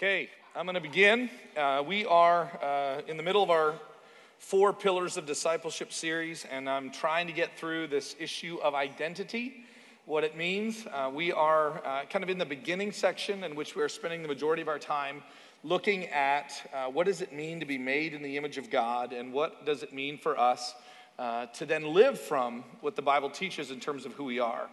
Okay, I'm going to begin. Uh, we are uh, in the middle of our Four Pillars of Discipleship series, and I'm trying to get through this issue of identity, what it means. Uh, we are uh, kind of in the beginning section in which we are spending the majority of our time looking at uh, what does it mean to be made in the image of God, and what does it mean for us uh, to then live from what the Bible teaches in terms of who we are.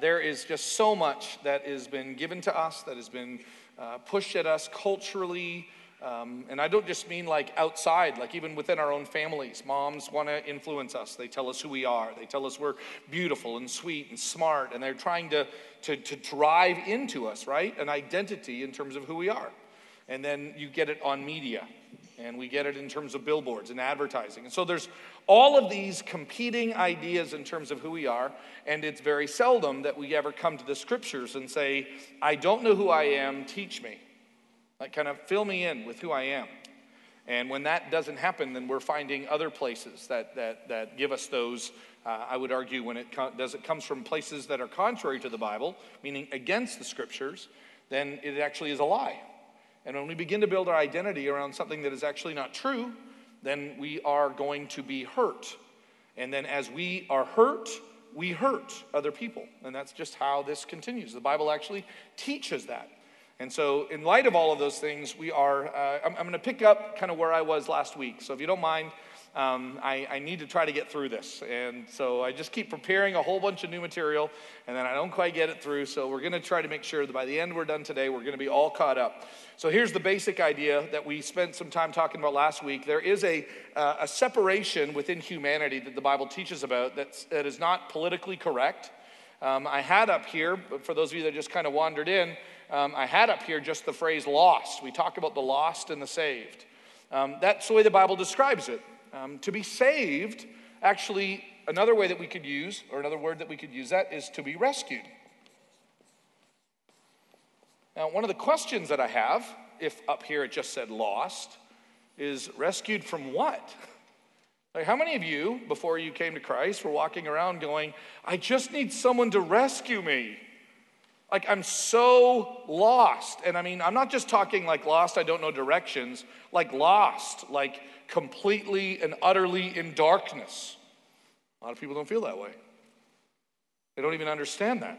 there is just so much that has been given to us, that has been uh, pushed at us culturally. Um, and I don't just mean like outside, like even within our own families. Moms want to influence us. They tell us who we are. They tell us we're beautiful and sweet and smart. And they're trying to, to, to drive into us, right? An identity in terms of who we are. And then you get it on media and we get it in terms of billboards and advertising. And so there's all of these competing ideas in terms of who we are, and it's very seldom that we ever come to the scriptures and say, I don't know who I am, teach me. Like, kind of fill me in with who I am. And when that doesn't happen, then we're finding other places that, that, that give us those. Uh, I would argue when it does it comes from places that are contrary to the Bible, meaning against the scriptures, then it actually is a lie. And when we begin to build our identity around something that is actually not true, then we are going to be hurt. And then as we are hurt, we hurt other people. And that's just how this continues. The Bible actually teaches that. And so, in light of all of those things, we are, uh, I'm, I'm going to pick up kind of where I was last week. So, if you don't mind, um, I, I, need to try to get through this. And so I just keep preparing a whole bunch of new material, and then I don't quite get it through. So we're going to try to make sure that by the end we're done today, we're going to be all caught up. So here's the basic idea that we spent some time talking about last week. There is a, uh, a separation within humanity that the Bible teaches about that's, that is not politically correct. Um, I had up here, for those of you that just kind of wandered in, um, I had up here just the phrase lost. We talk about the lost and the saved. Um, that's the way the Bible describes it. Um, to be saved, actually, another way that we could use, or another word that we could use that, is to be rescued. Now, one of the questions that I have, if up here it just said lost, is rescued from what? Like, how many of you, before you came to Christ, were walking around going, I just need someone to rescue me? Like, I'm so lost. And I mean, I'm not just talking like lost, I don't know directions, like lost, like completely and utterly in darkness. A lot of people don't feel that way. They don't even understand that.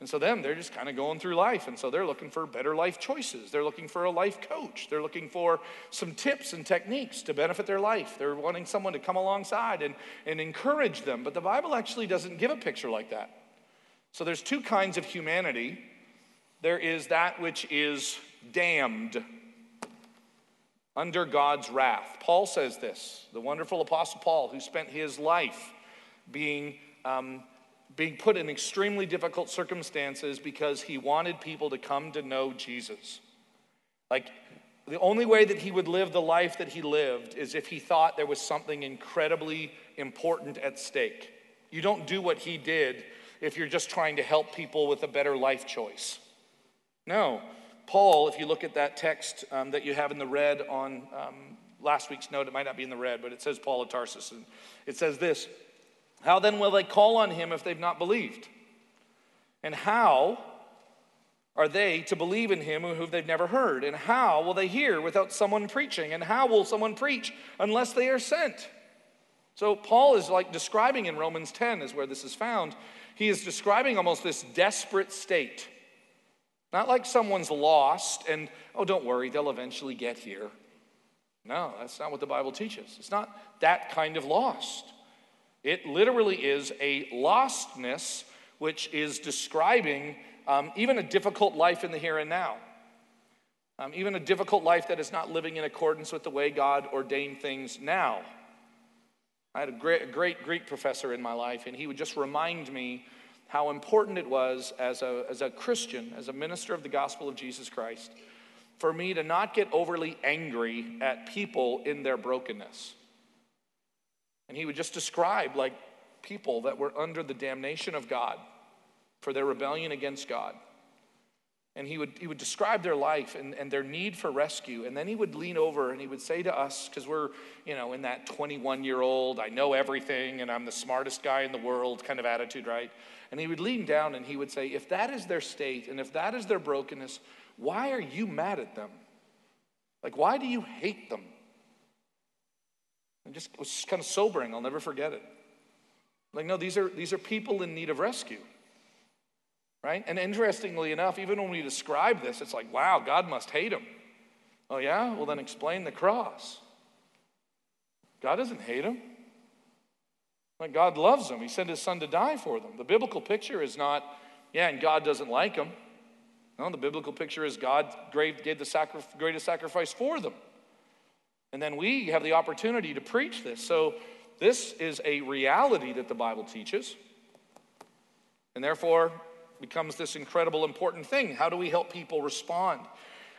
And so, them, they're just kind of going through life. And so, they're looking for better life choices. They're looking for a life coach. They're looking for some tips and techniques to benefit their life. They're wanting someone to come alongside and, and encourage them. But the Bible actually doesn't give a picture like that. So, there's two kinds of humanity there is that which is damned under God's wrath. Paul says this, the wonderful Apostle Paul, who spent his life being, um, being put in extremely difficult circumstances because he wanted people to come to know Jesus. Like, the only way that he would live the life that he lived is if he thought there was something incredibly important at stake. You don't do what he did if you're just trying to help people with a better life choice. No, Paul, if you look at that text um, that you have in the red on um, last week's note, it might not be in the red, but it says Paul of Tarsus. And it says this How then will they call on him if they've not believed? And how are they to believe in him who they've never heard? And how will they hear without someone preaching? And how will someone preach unless they are sent? So, Paul is like describing in Romans 10, is where this is found. He is describing almost this desperate state not like someone's lost and, oh, don't worry, they'll eventually get here. No, that's not what the Bible teaches. It's not that kind of lost. It literally is a lostness which is describing um, even a difficult life in the here and now. Um, even a difficult life that is not living in accordance with the way God ordained things now. I had a great, a great Greek professor in my life, and he would just remind me how important it was as a, as a Christian, as a minister of the gospel of Jesus Christ, for me to not get overly angry at people in their brokenness. And he would just describe like people that were under the damnation of God for their rebellion against God. And he would, he would describe their life and, and their need for rescue. And then he would lean over and he would say to us, because we're, you know, in that 21 year old, I know everything and I'm the smartest guy in the world kind of attitude, right? And he would lean down and he would say, If that is their state and if that is their brokenness, why are you mad at them? Like, why do you hate them? And just it was kind of sobering. I'll never forget it. Like, no, these are, these are people in need of rescue. Right? And interestingly enough, even when we describe this, it's like, wow, God must hate them. Oh, yeah? Well, then explain the cross. God doesn't hate them. Like, God loves them. He sent his son to die for them. The biblical picture is not, yeah, and God doesn't like them. No, the biblical picture is God gave the greatest sacrifice for them. And then we have the opportunity to preach this. So, this is a reality that the Bible teaches. And therefore, becomes this incredible important thing. How do we help people respond?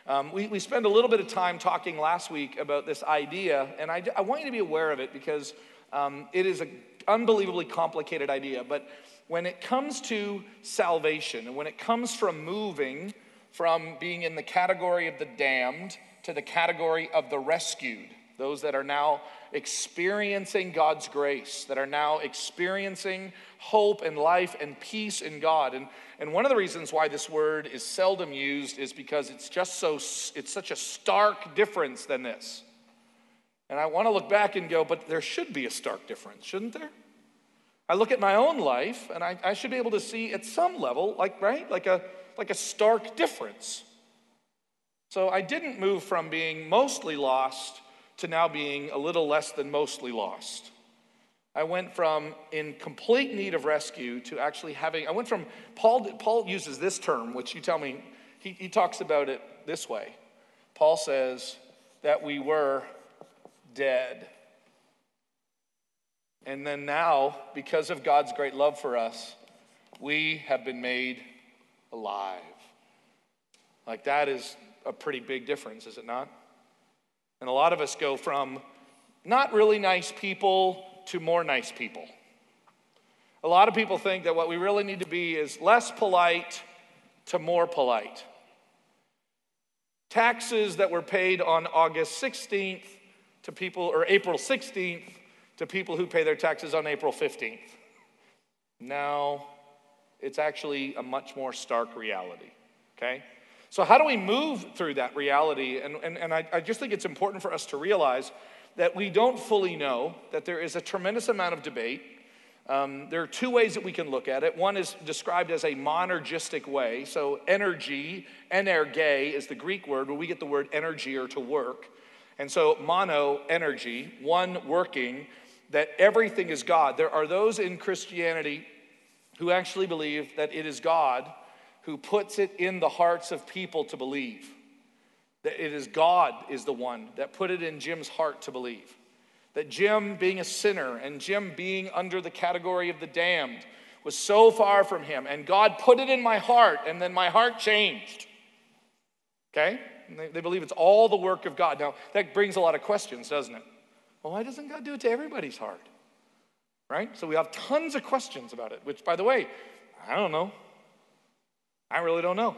Um, we, we spent a little bit of time talking last week about this idea, and I, I want you to be aware of it because um, it is an unbelievably complicated idea. But when it comes to salvation, and when it comes from moving from being in the category of the damned to the category of the rescued, those that are now experiencing God's grace, that are now experiencing hope and life and peace in God. And, and one of the reasons why this word is seldom used is because it's just so, it's such a stark difference than this. And I want to look back and go, but there should be a stark difference, shouldn't there? I look at my own life and I, I should be able to see at some level, like, right, like a, like a stark difference. So I didn't move from being mostly lost to now being a little less than mostly lost. I went from in complete need of rescue to actually having, I went from, Paul, Paul uses this term, which you tell me, he, he talks about it this way. Paul says that we were dead. And then now, because of God's great love for us, we have been made alive. Like that is a pretty big difference, is it not? And a lot of us go from not really nice people to more nice people. A lot of people think that what we really need to be is less polite to more polite. Taxes that were paid on August 16th to people, or April 16th to people who pay their taxes on April 15th. Now, it's actually a much more stark reality, okay? So, how do we move through that reality? And, and, and I, I just think it's important for us to realize that we don't fully know, that there is a tremendous amount of debate. Um, there are two ways that we can look at it. One is described as a monergistic way. So, energy, energe, is the Greek word where we get the word energy or to work. And so, mono, energy, one working, that everything is God. There are those in Christianity who actually believe that it is God who puts it in the hearts of people to believe. That it is God is the one that put it in Jim's heart to believe. That Jim, being a sinner and Jim being under the category of the damned, was so far from him. And God put it in my heart, and then my heart changed. Okay? They, they, believe it's all the work of God. Now, that brings a lot of questions, doesn't it? Well, why doesn't God do it to everybody's heart? Right? So we have tons of questions about it, which, by the way, I don't know. I really don't know.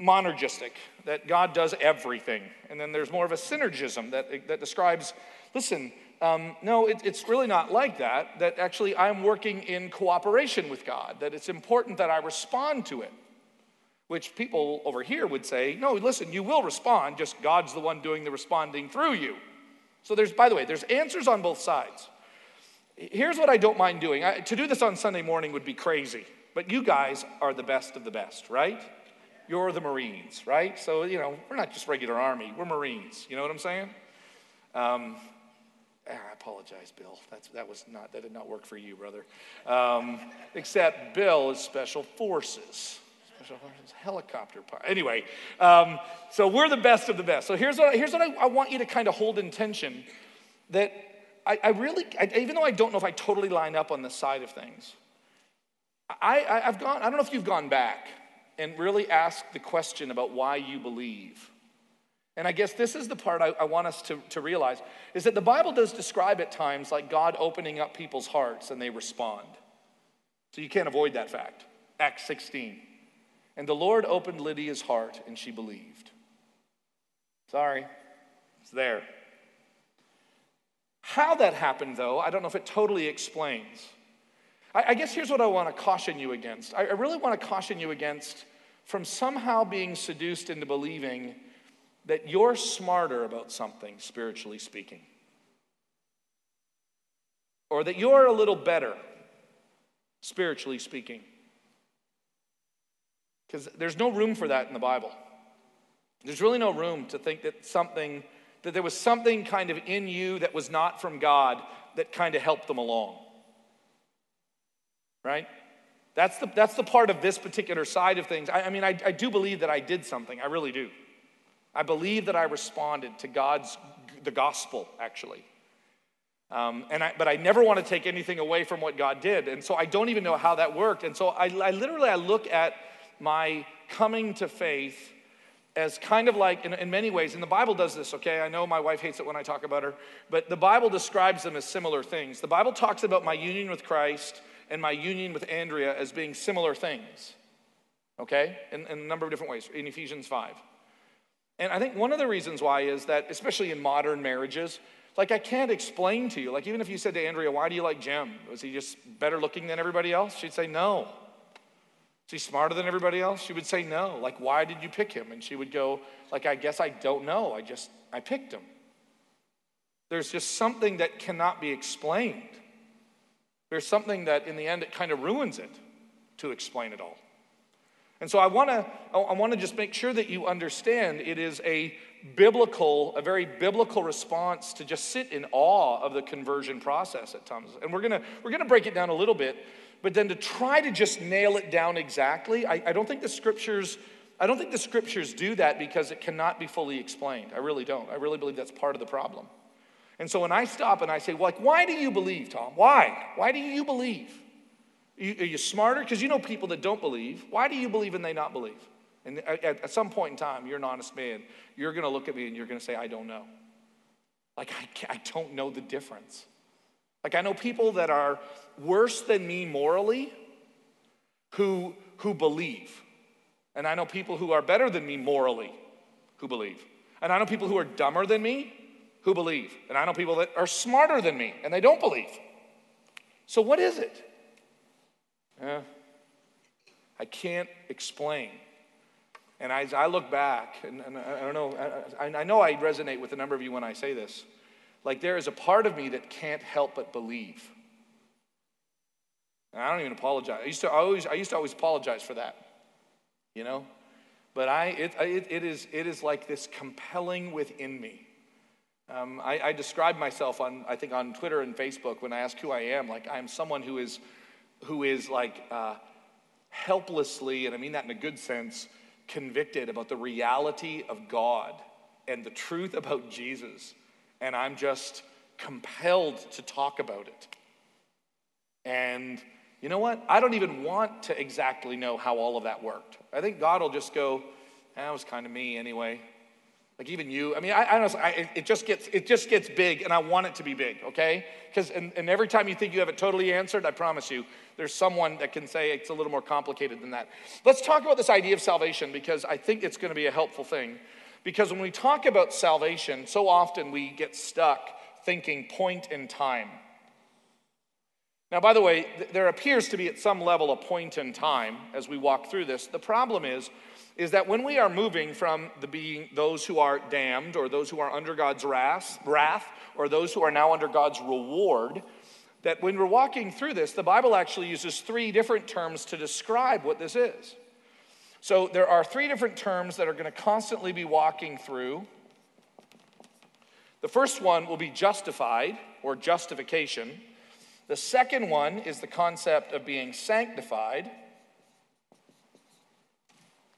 Monergistic, that God does everything. And then there's more of a synergism that, that describes listen, um, no, it, it's really not like that, that actually I'm working in cooperation with God, that it's important that I respond to it. Which people over here would say, no, listen, you will respond, just God's the one doing the responding through you. So there's, by the way, there's answers on both sides. Here's what I don't mind doing. I, to do this on Sunday morning would be crazy. But you guys are the best of the best, right? You're the Marines, right? So, you know, we're not just regular Army, we're Marines. You know what I'm saying? Um, ah, I apologize, Bill. That's, that was not, that did not work for you, brother. Um, except Bill is Special Forces. Helicopter pilot. Anyway, um, so we're the best of the best. So here's what, here's what I, I want you to kind of hold in tension that I, I really, I, even though I don't know if I totally line up on this side of things, I, have gone, I don't know if you've gone back and really asked the question about why you believe. And I guess this is the part I, I want us to, to realize is that the Bible does describe at times like God opening up people's hearts and they respond. So you can't avoid that fact. Acts 16. And the Lord opened Lydia's heart and she believed. Sorry, it's there. How that happened, though, I don't know if it totally explains. I, I guess here's what I want to caution you against. I, I really want to caution you against from somehow being seduced into believing that you're smarter about something, spiritually speaking, or that you're a little better, spiritually speaking. Because there's no room for that in the Bible. There's really no room to think that something, that there was something kind of in you that was not from God that kind of helped them along. Right? That's the, that's the part of this particular side of things. I, I mean, I, I do believe that I did something. I really do. I believe that I responded to God's, the gospel, actually. Um, and I, but I never want to take anything away from what God did. And so I don't even know how that worked. And so I, I literally, I look at my coming to faith as kind of like, in, in, many ways, and the Bible does this, okay? I know my wife hates it when I talk about her, but the Bible describes them as similar things. The Bible talks about my union with Christ and my union with Andrea as being similar things, okay? In, in a number of different ways, in Ephesians 5. And I think one of the reasons why is that, especially in modern marriages, like I can't explain to you, like even if you said to Andrea, why do you like Jim? Was he just better looking than everybody else? She'd say, no. Is he smarter than everybody else? She would say no. Like, why did you pick him? And she would go, like, I guess I don't know. I just, I picked him. There's just something that cannot be explained. There's something that in the end it kind of ruins it to explain it all. And so I want to I want to just make sure that you understand it is a biblical a very biblical response to just sit in awe of the conversion process at times. And we're going to we're going to break it down a little bit, but then to try to just nail it down exactly, I, I don't think the scriptures I don't think the scriptures do that because it cannot be fully explained. I really don't. I really believe that's part of the problem. And so when I stop and I say, like, why do you believe, Tom? Why? Why do you believe? Are you, are you smarter? Because you know people that don't believe. Why do you believe and they not believe? And at, at some point in time, you're an honest man. You're going to look at me and you're going to say, I don't know. Like, I, I don't know the difference. Like, I know people that are worse than me morally who, who believe. And I know people who are better than me morally who believe. And I know people who are dumber than me who believe. And I know people that are smarter than me and they don't believe. So, what is it? Eh, I can't explain. And as I look back, and, and I don't know, I, I know I resonate with a number of you when I say this. Like, there is a part of me that can't help but believe. And I don't even apologize. I used to always, I used to always apologize for that, you know? But I, it, it, it, is, it is like this compelling within me um, I, I describe myself on, I think, on Twitter and Facebook when I ask who I am. Like, I'm someone who is, who is like uh, helplessly, and I mean that in a good sense, convicted about the reality of God and the truth about Jesus. And I'm just compelled to talk about it. And you know what? I don't even want to exactly know how all of that worked. I think God will just go, that was kind of me anyway. Like even you, I mean, I, I don't I, it just gets it just gets big, and I want it to be big, okay? Because and, and every time you think you have it totally answered, I promise you, there's someone that can say it's a little more complicated than that. Let's talk about this idea of salvation because I think it's going to be a helpful thing. Because when we talk about salvation, so often we get stuck thinking point in time. Now, by the way, there appears to be at some level a point in time as we walk through this. The problem is is that when we are moving from the being those who are damned or those who are under God's wrath, wrath or those who are now under God's reward, that when we're walking through this, the Bible actually uses three different terms to describe what this is. So there are three different terms that are going to constantly be walking through. The first one will be justified or justification. The second one is the concept of being sanctified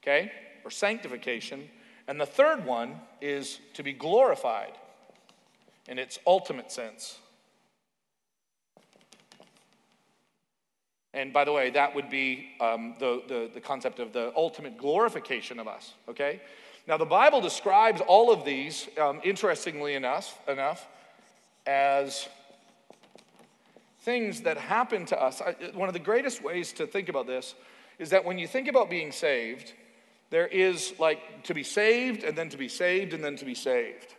okay, or sanctification. And the third one is to be glorified in its ultimate sense. And by the way, that would be um, the, the, the concept of the ultimate glorification of us, okay? Now, the Bible describes all of these, um, interestingly enough, enough, as things that happen to us. I, one of the greatest ways to think about this is that when you think about being saved, there is like to be saved and then to be saved and then to be saved.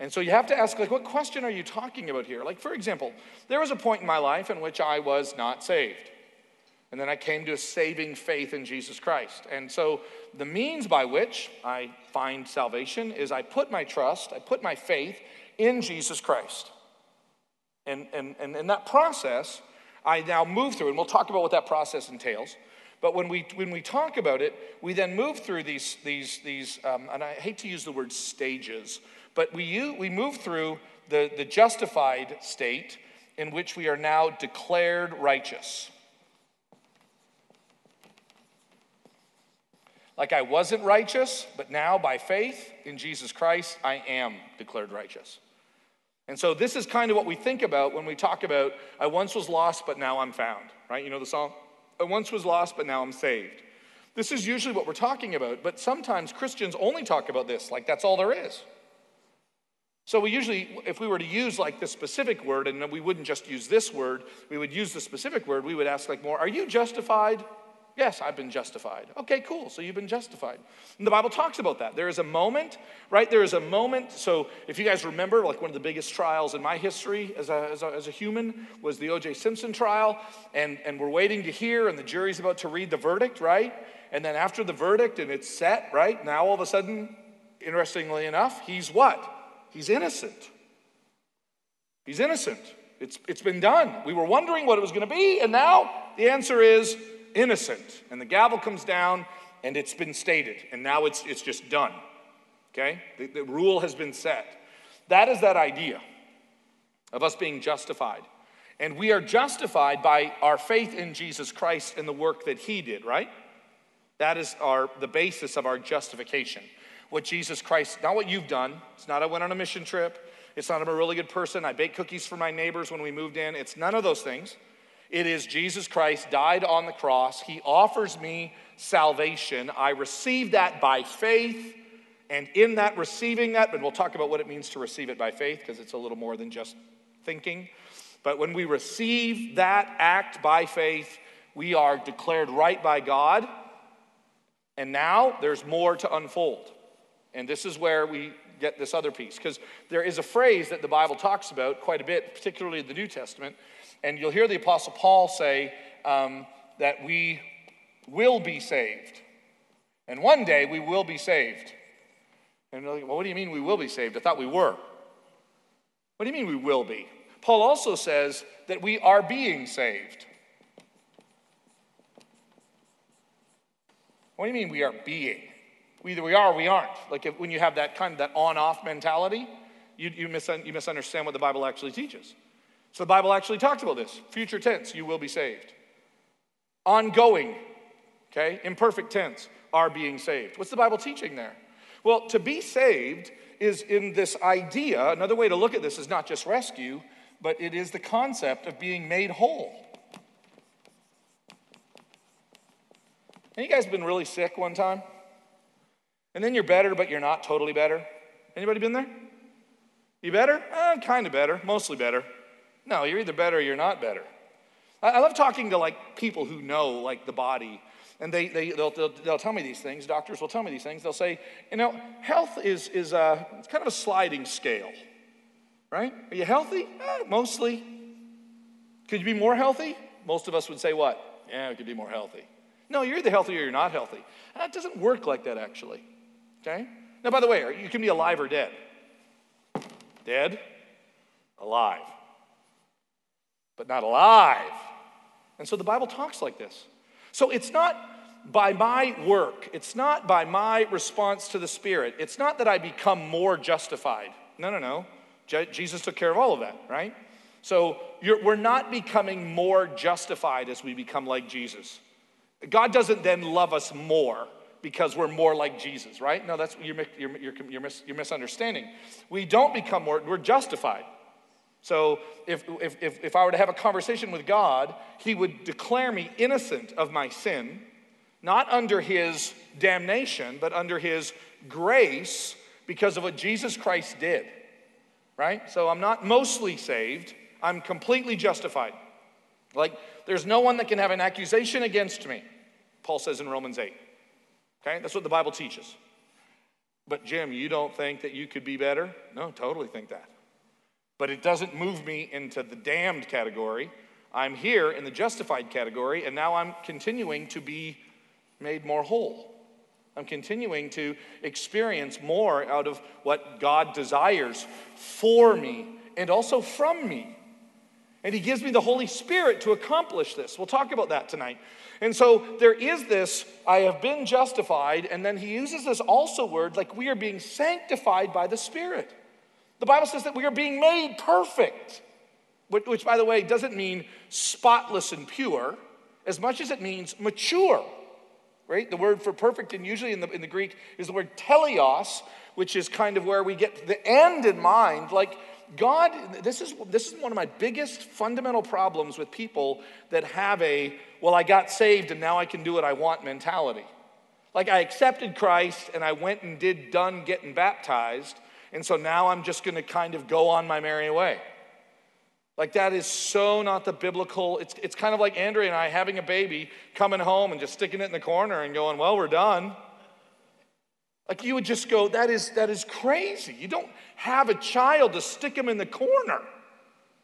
And so you have to ask, like, what question are you talking about here? Like, for example, there was a point in my life in which I was not saved. And then I came to a saving faith in Jesus Christ. And so the means by which I find salvation is I put my trust, I put my faith in Jesus Christ. And, and, and in that process, I now move through, and we'll talk about what that process entails. But when we, when we talk about it, we then move through these, these, these um, and I hate to use the word stages, but we, we move through the, the justified state in which we are now declared righteous. Like I wasn't righteous, but now by faith in Jesus Christ, I am declared righteous. And so this is kind of what we think about when we talk about, I once was lost, but now I'm found, right? You know the song? I once was lost, but now I'm saved. This is usually what we're talking about, but sometimes Christians only talk about this, like that's all there is. So we usually, if we were to use like the specific word, and we wouldn't just use this word, we would use the specific word, we would ask like more, are you justified? Yes, I've been justified. Okay, cool. So you've been justified. And the Bible talks about that. There is a moment, right? There is a moment. So if you guys remember, like one of the biggest trials in my history as a, as a, as a human was the O.J. Simpson trial. And, and we're waiting to hear, and the jury's about to read the verdict, right? And then after the verdict and it's set, right? Now all of a sudden, interestingly enough, he's what? He's innocent. He's innocent. It's, it's been done. We were wondering what it was going to be, and now the answer is innocent. And the gavel comes down and it's been stated, and now it's, it's just done. Okay? The, the rule has been set. That is that idea of us being justified. And we are justified by our faith in Jesus Christ and the work that he did, right? That is our the basis of our justification. What Jesus Christ, not what you've done. It's not I went on a mission trip. It's not I'm a really good person. I baked cookies for my neighbors when we moved in. It's none of those things. It is Jesus Christ died on the cross. He offers me salvation. I receive that by faith. And in that receiving that, but we'll talk about what it means to receive it by faith because it's a little more than just thinking. But when we receive that act by faith, we are declared right by God. And now there's more to unfold. And this is where we get this other piece because there is a phrase that the Bible talks about quite a bit, particularly the New Testament, and you'll hear the Apostle Paul say um, that we will be saved. And one day we will be saved. And like, well, what do you mean we will be saved? I thought we were. What do you mean we will be? Paul also says that we are being saved. What do you mean we are being? Either we are or we aren't. Like if, when you have that kind of that on-off mentality, you, you, you misunderstand what the Bible actually teaches. So the Bible actually talks about this. Future tense, you will be saved. Ongoing, okay, imperfect tense, are being saved. What's the Bible teaching there? Well, to be saved is in this idea, another way to look at this is not just rescue, but it is the concept of being made whole. And you guys been really sick one time? And then you're better, but you're not totally better? Anybody been there? You better? Eh, kind of better, mostly better. No, you're either better or you're not better. I, I love talking to like people who know like the body and they, they, they'll, they'll, they'll, tell me these things doctors will tell me these things they'll say you know health is, is a, it's kind of a sliding scale right are you healthy eh, mostly could you be more healthy most of us would say what yeah we could be more healthy no you're either healthy or you're not healthy and it doesn't work like that actually okay now by the way you can be alive or dead dead alive but not alive. And so the Bible talks like this. So it's not by my work, it's not by my response to the Spirit, it's not that I become more justified. No, no, no. Je- Jesus took care of all of that, right? So we're not becoming more justified as we become like Jesus. God doesn't then love us more because we're more like Jesus, right? No, that's you're, you're, you're, you're, mis, you're misunderstanding. We don't become more, we're justified. So if, if, if, if I were to have a conversation with God, He would declare me innocent of my sin, not under His damnation, but under His grace because of what Jesus Christ did. Right? So I'm not mostly saved, I'm completely justified. Like, there's no one that can have an accusation against me, Paul says in Romans 8. Okay? That's what the Bible teaches. But Jim, you don't think that you could be better? No, totally think that. But it doesn't move me into the damned category. I'm here in the justified category, and now I'm continuing to be made more whole. I'm continuing to experience more out of what God desires for me and also from me. And He gives me the Holy Spirit to accomplish this. We'll talk about that tonight. And so there is this, I have been justified, and then he uses this also word like we are being sanctified by the Spirit. The Bible says that we are being made perfect, which, by the way, doesn't mean spotless and pure as much as it means mature, right? The word for perfect, and usually in the, in the Greek, is the word teleos, which is kind of where we get the end in mind. Like, God, this is, this is one of my biggest fundamental problems with people that have a, well, I got saved and now I can do what I want mentality. Like I accepted Christ and I went and did done getting baptized, and so now I'm just gonna kind of go on my merry way. Like that is so not the biblical, it's, it's kind of like Andrea and I having a baby, coming home and just sticking it in the corner and going, well, we're done. Like you would just go, that is, that is crazy. You don't have a child to stick them in the corner.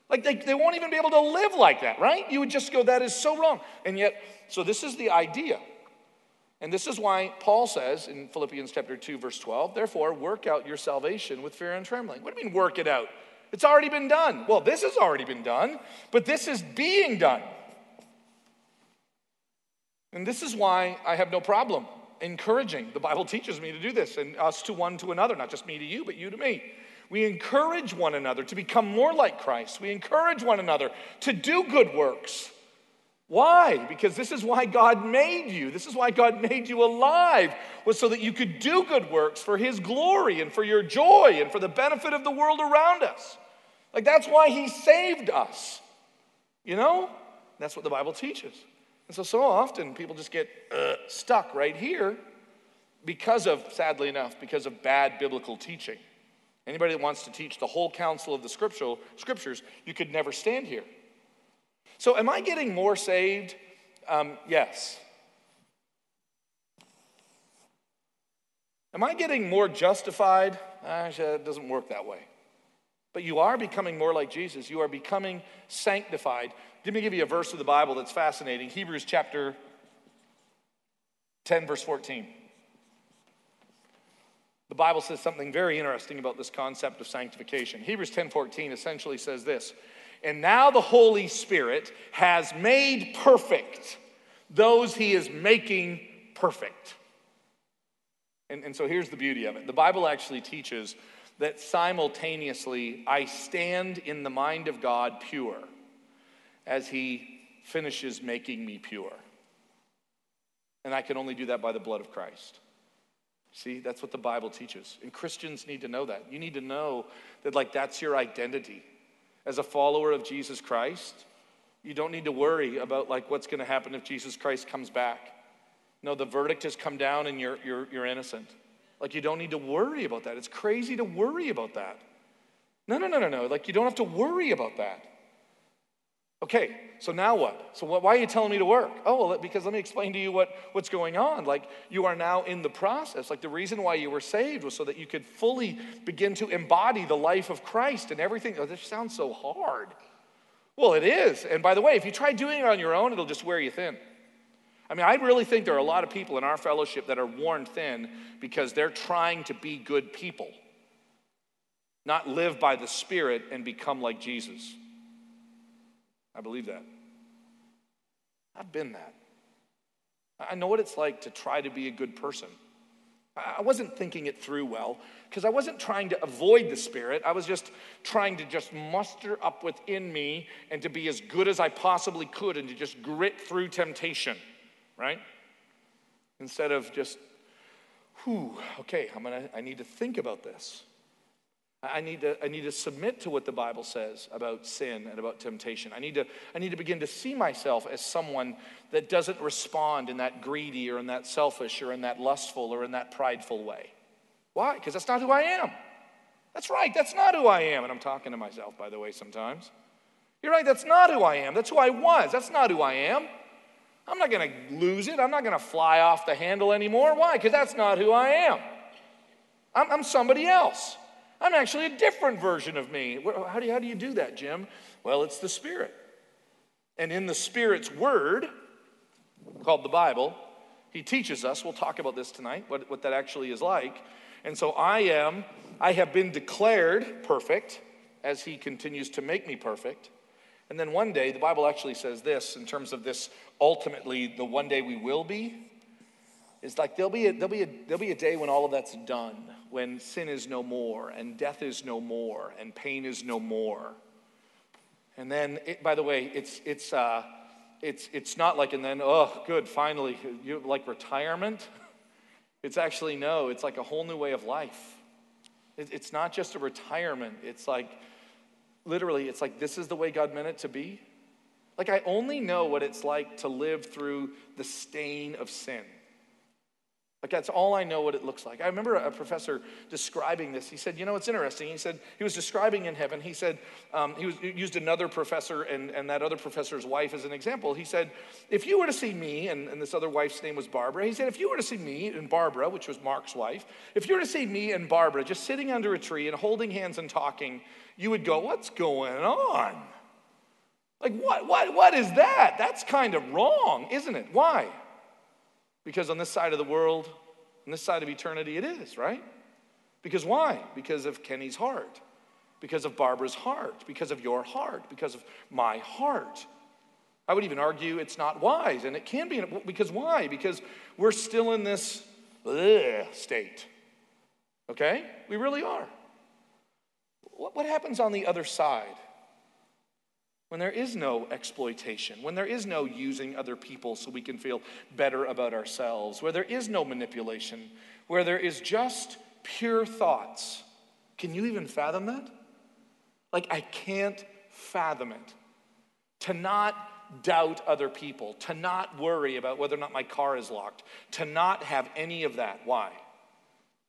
Like they, they won't even be able to live like that, right? You would just go, that is so wrong. And yet, so this is the idea. And this is why Paul says in Philippians chapter 2, verse 12, therefore, work out your salvation with fear and trembling. What do you mean, work it out? It's already been done. Well, this has already been done, but this is being done. And this is why I have no problem encouraging. The Bible teaches me to do this, and us to one to another, not just me to you, but you to me. We encourage one another to become more like Christ. We encourage one another to do good works. Why? Because this is why God made you. This is why God made you alive, was so that you could do good works for His glory and for your joy and for the benefit of the world around us. Like that's why He saved us. You know? That's what the Bible teaches. And so, so often people just get uh, stuck right here because of, sadly enough, because of bad biblical teaching. Anybody that wants to teach the whole counsel of the scriptural, scriptures, you could never stand here. So, am I getting more saved? Um, yes. Am I getting more justified? Actually, it doesn't work that way. But you are becoming more like Jesus. You are becoming sanctified. Let me give you a verse of the Bible that's fascinating Hebrews chapter 10, verse 14. The Bible says something very interesting about this concept of sanctification. Hebrews 10:14 essentially says this, "And now the Holy Spirit has made perfect those he is making perfect." And, and so here's the beauty of it. The Bible actually teaches that simultaneously I stand in the mind of God pure as he finishes making me pure. And I can only do that by the blood of Christ. See, that's what the Bible teaches. And Christians need to know that. You need to know that, like, that's your identity. As a follower of Jesus Christ, you don't need to worry about, like, what's going to happen if Jesus Christ comes back. No, the verdict has come down and you're, you're, you're innocent. Like, you don't need to worry about that. It's crazy to worry about that. No, no, no, no, no. Like, you don't have to worry about that. Okay, so now what? So what, why are you telling me to work? Oh, well, because let me explain to you what, what's going on. Like, you are now in the process. Like, the reason why you were saved was so that you could fully begin to embody the life of Christ and everything. Oh, this sounds so hard. Well, it is. And by the way, if you try doing it on your own, it'll just wear you thin. I mean, I really think there are a lot of people in our fellowship that are worn thin because they're trying to be good people, not live by the Spirit and become like Jesus. I believe that. I've been that. I know what it's like to try to be a good person. I wasn't thinking it through well because I wasn't trying to avoid the Spirit. I was just trying to just muster up within me and to be as good as I possibly could and to just grit through temptation, right? Instead of just, whew, okay, I'm gonna, I need to think about this. I need, to, I need to submit to what the Bible says about sin and about temptation. I need, to, I need to begin to see myself as someone that doesn't respond in that greedy or in that selfish or in that lustful or in that prideful way. Why? Because that's not who I am. That's right, that's not who I am. And I'm talking to myself, by the way, sometimes. You're right, that's not who I am. That's who I was. That's not who I am. I'm not going to lose it. I'm not going to fly off the handle anymore. Why? Because that's not who I am. I'm, I'm somebody else. I'm actually a different version of me. How do, you, how do you do that, Jim? Well, it's the Spirit. And in the Spirit's Word, called the Bible, He teaches us, we'll talk about this tonight, what, what that actually is like. And so I am, I have been declared perfect as He continues to make me perfect. And then one day, the Bible actually says this in terms of this ultimately, the one day we will be. It's like there'll be, a, there'll, be a, there'll be a day when all of that's done, when sin is no more, and death is no more, and pain is no more. And then, it, by the way, it's, it's, uh, it's, it's not like, and then, oh, good, finally, you like retirement. It's actually no, it's like a whole new way of life. It, it's not just a retirement, it's like, literally, it's like this is the way God meant it to be. Like, I only know what it's like to live through the stain of sin. Like, that's all I know what it looks like. I remember a professor describing this. He said, You know, it's interesting. He said, he was describing in heaven. He said, um, he, was, used another professor and, and that other professor's wife as an example. He said, If you were to see me, and, and this other wife's name was Barbara, he said, If you were to see me and Barbara, which was Mark's wife, if you were to see me and Barbara just sitting under a tree and holding hands and talking, you would go, What's going on? Like, what, what, what is that? That's kind of wrong, isn't it? Why? Because on this side of the world, on this side of eternity, it is, right? Because why? Because of Kenny's heart, because of Barbara's heart, because of your heart, because of my heart. I would even argue it's not wise, and it can be because why? Because we're still in this ugh, state. Okay? We really are. What, what happens on the other side? When there is no exploitation, when there is no using other people so we can feel better about ourselves, where there is no manipulation, where there is just pure thoughts. Can you even fathom that? Like, I can't fathom it. To not doubt other people, to not worry about whether or not my car is locked, to not have any of that. Why?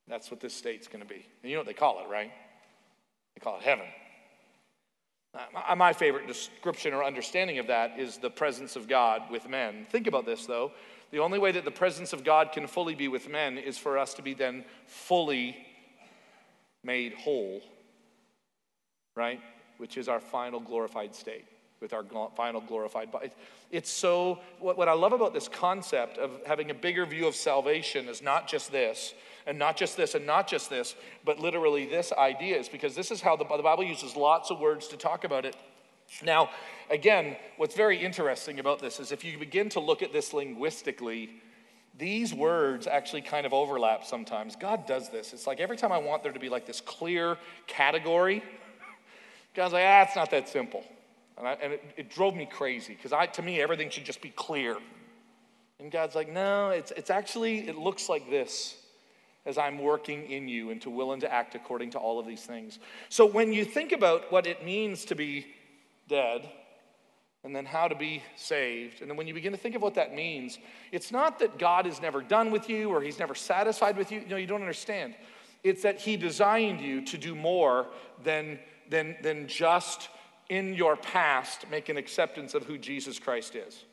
That's what this state's gonna be. And you know what they call it, right? They call it heaven. Uh, my favorite description or understanding of that is the presence of God with men. Think about this, though. The only way that the presence of God can fully be with men is for us to be then fully made whole, right? Which is our final glorified state with our final glorified body. It's so, what I love about this concept of having a bigger view of salvation is not just this, and not just this, and not just this, but literally this idea is because this is how the, the Bible uses lots of words to talk about it. Now, again, what's very interesting about this is if you begin to look at this linguistically, these words actually kind of overlap sometimes. God does this. It's like every time I want there to be like this clear category, God's like, ah, it's not that simple. And, I, and it, it, drove me crazy because I to me, everything should just be clear. And God's like, no, it's, it's actually, it looks like this as I'm working in you and to will and to act according to all of these things. So when you think about what it means to be dead, and then how to be saved. And then when you begin to think of what that means, it's not that God is never done with you or he's never satisfied with you. No, you don't understand. It's that he designed you to do more than, than, than just in your past make an acceptance of who Jesus Christ is.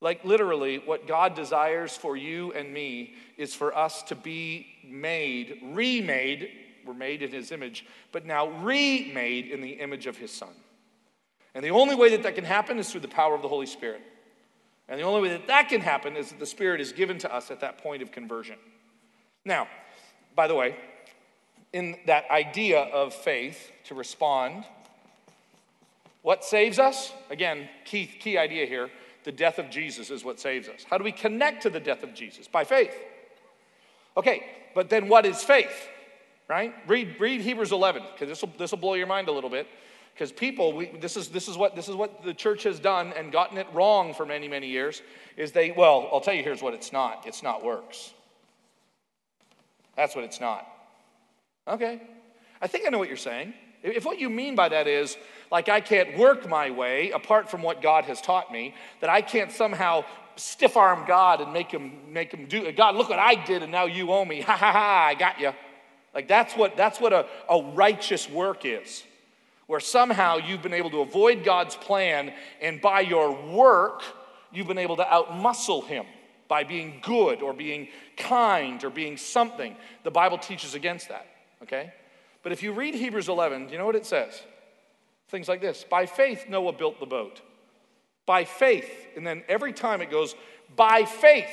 Like, literally, what God desires for you and me is for us to be made, remade, we're made in His image, but now remade in the image of His Son. And the only way that that can happen is through the power of the Holy Spirit. And the only way that that can happen is that the Spirit is given to us at that point of conversion. Now, by the way, in that idea of faith to respond what saves us? Again, key, key idea here the death of Jesus is what saves us. How do we connect to the death of Jesus? By faith. Okay, but then what is faith? Right? Read, read Hebrews 11, because this will, this will blow your mind a little bit. Because people, we, this, is, this, is what, this is what the church has done and gotten it wrong for many, many years, is they, well, I'll tell you here's what it's not. It's not works. That's what it's not. Okay. I think I know what you're saying. If what you mean by that is, like, I can't work my way apart from what God has taught me, that I can't somehow stiff arm God and make him, make him do, God, look what I did and now you owe me. Ha ha ha, I got you. Like, that's what, that's what a, a righteous work is, where somehow you've been able to avoid God's plan and by your work, you've been able to outmuscle him. by being good or being kind or being something. The Bible teaches against that, okay? But if you read Hebrews 11, do you know what it says? Things like this By faith, Noah built the boat. By faith. And then every time it goes, by faith.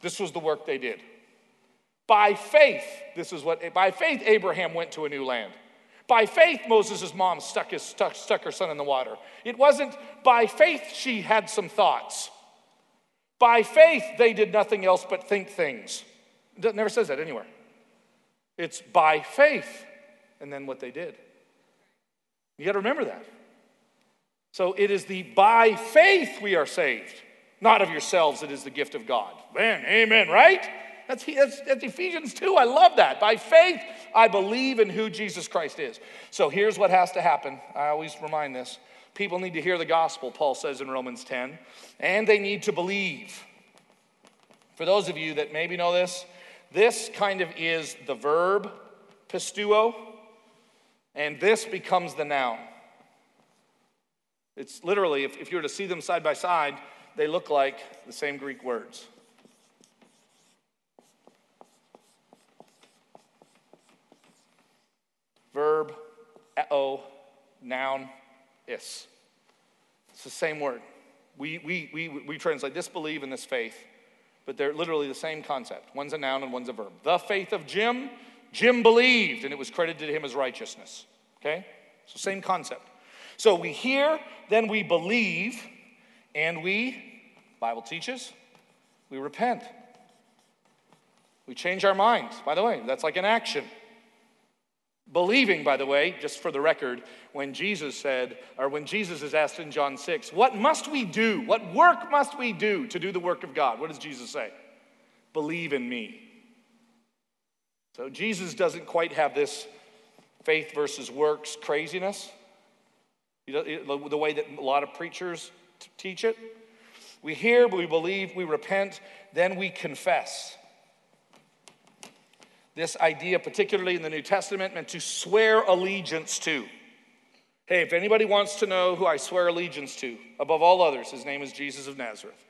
This was the work they did. By faith, this is what, by faith, Abraham went to a new land. By faith, Moses' mom stuck, his, stuck, stuck her son in the water. It wasn't by faith she had some thoughts. By faith, they did nothing else but think things. It never says that anywhere. It's by faith, and then what they did. You got to remember that. So it is the by faith we are saved, not of yourselves, it is the gift of God. Man, amen, right? That's, that's, that's, Ephesians 2. I love that. By faith, I believe in who Jesus Christ is. So here's what has to happen. I always remind this. People need to hear the gospel, Paul says in Romans 10, and they need to believe. For those of you that maybe know this, this kind of is the verb pisteuo, and this becomes the noun. It's literally, if, if you were to see them side by side, they look like the same Greek words. verb, o, noun, is. It's the same word. We, we, we, we translate disbelieve and this faith, but they're literally the same concept. One's a noun and one's a verb. The faith of Jim, Jim believed, and it was credited to him as righteousness. Okay? So, same concept. So, we hear, then we believe, and we, Bible teaches, we repent. We change our minds. By the way, that's like an action. Believing, by the way, just for the record, when Jesus said, or when Jesus is asked in John 6, what must we do? What work must we do to do the work of God? What does Jesus say? Believe in me. So Jesus doesn't quite have this faith versus works craziness, the way that a lot of preachers teach it. We hear, we believe, we repent, then we confess. This idea, particularly in the New Testament, meant to swear allegiance to. Hey, if anybody wants to know who I swear allegiance to, above all others, his name is Jesus of Nazareth.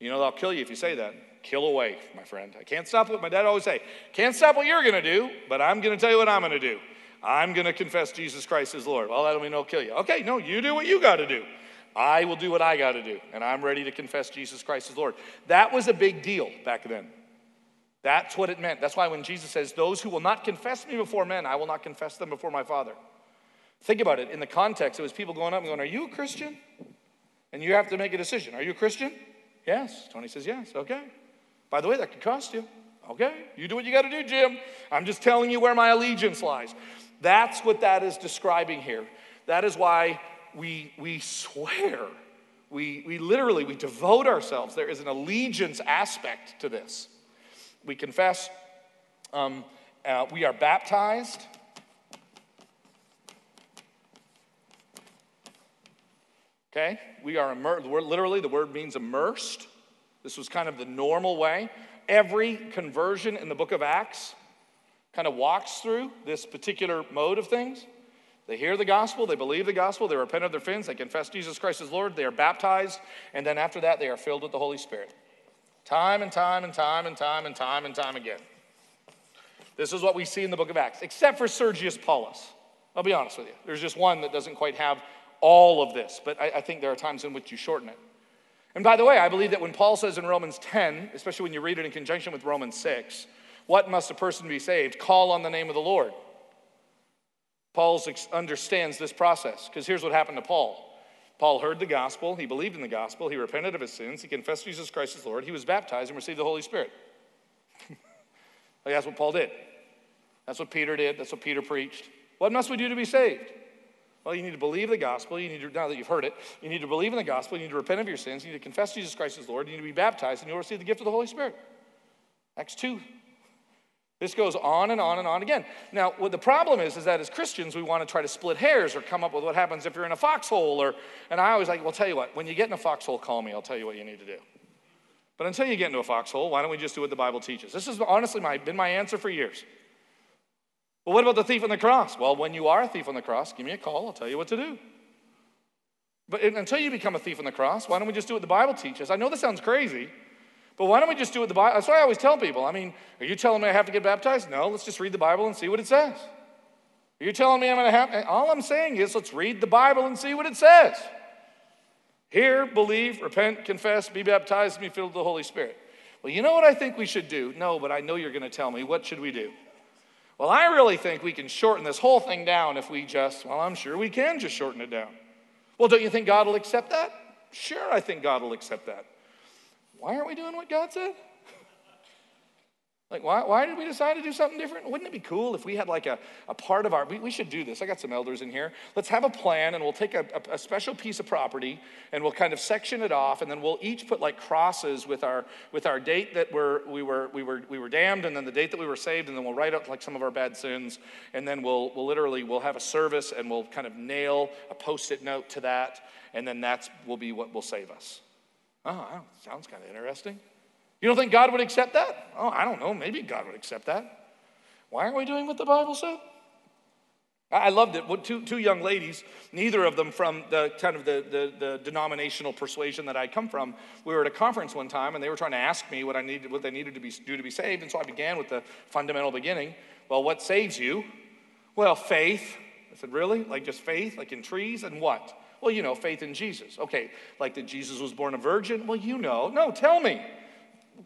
You know, I'll kill you if you say that. Kill away, my friend. I can't stop what my dad always say. Can't stop what you're going to do, but I'm going to tell you what I'm going to do. I'm going to confess Jesus Christ as Lord. Well, that don't mean I'll kill you. Okay, no, you do what you got to do. I will do what I got to do, and I'm ready to confess Jesus Christ as Lord. That was a big deal back then. That's what it meant. That's why when Jesus says, Those who will not confess me before men, I will not confess them before my Father. Think about it. In the context, it was people going up and going, Are you a Christian? And you have to make a decision. Are you a Christian? Yes. Tony says, Yes. Okay. By the way, that could cost you. Okay. You do what you got to do, Jim. I'm just telling you where my allegiance lies. That's what that is describing here. That is why we, we swear. We, we literally, we devote ourselves. There is an allegiance aspect to this we confess, um, uh, we are baptized. Okay, we are immersed. Literally, the word means immersed. This was kind of the normal way. Every conversion in the book of Acts kind of walks through this particular mode of things. They hear the gospel, they believe the gospel, they repent of their sins, they confess Jesus Christ as Lord, they are baptized, and then after that, they are filled with the Holy Spirit. Time and time and time and time and time and time again. This is what we see in the book of Acts, except for Sergius Paulus. I'll be honest with you. There's just one that doesn't quite have all of this, but I, I think there are times in which you shorten it. And by the way, I believe that when Paul says in Romans 10, especially when you read it in conjunction with Romans 6, what must a person be saved? Call on the name of the Lord. Paul understands this process because here's what happened to Paul. Paul heard the gospel, he believed in the gospel, he repented of his sins, he confessed Jesus Christ as Lord, he was baptized and received the Holy Spirit. like that's what Paul did. That's what Peter did, that's what Peter preached. What must we do to be saved? Well, you need to believe the gospel. You need to, now that you've heard it, you need to believe in the gospel. You need to repent of your sins. You need to confess Jesus Christ as Lord. You need to be baptized, and you'll receive the gift of the Holy Spirit. Acts 2 this goes on and on and on again. Now, what the problem is, is that as Christians, we want to try to split hairs or come up with what happens if you're in a foxhole. Or, and I always like, well, tell you what, when you get in a foxhole, call me. I'll tell you what you need to do. But until you get into a foxhole, why don't we just do what the Bible teaches? This has honestly my, been my answer for years. Well, what about the thief on the cross? Well, when you are a thief on the cross, give me a call. I'll tell you what to do. But until you become a thief on the cross, why don't we just do what the Bible teaches? I know this sounds crazy, but why don't we just do what the Bible? That's why I always tell people. I mean, are you telling me I have to get baptized? No, let's just read the Bible and see what it says. Are you telling me I'm going to have? All I'm saying is let's read the Bible and see what it says. Hear, believe, repent, confess, be baptized, and be filled with the Holy Spirit. Well, you know what I think we should do? No, but I know you're going to tell me. What should we do? Well, I really think we can shorten this whole thing down if we just, well, I'm sure we can just shorten it down. Well, don't you think God will accept that? Sure, I think God will accept that. Why aren't we doing what God said? Like, why, why did we decide to do something different? Wouldn't it be cool if we had like a, a part of our, we, we should do this. I got some elders in here. Let's have a plan and we'll take a, a, a, special piece of property and we'll kind of section it off and then we'll each put like crosses with our, with our date that we're, we, were, we, were, we were damned and then the date that we were saved and then we'll write out like some of our bad sins and then we'll, we'll literally, we'll have a service and we'll kind of nail a post-it note to that and then that's will be what will save us. Oh, sounds kind of interesting. You don't think God would accept that? Oh, I don't know. Maybe God would accept that. Why aren't we doing what the Bible said? I loved it. Two, two young ladies, neither of them from the kind of the, the, the, denominational persuasion that I come from. We were at a conference one time, and they were trying to ask me what I needed, what they needed to be, do to be saved. And so I began with the fundamental beginning. Well, what saves you? Well, faith. I said, really? Like just faith, like in trees, and what? Well, you know, faith in Jesus. Okay, like that Jesus was born a virgin. Well, you know. No, tell me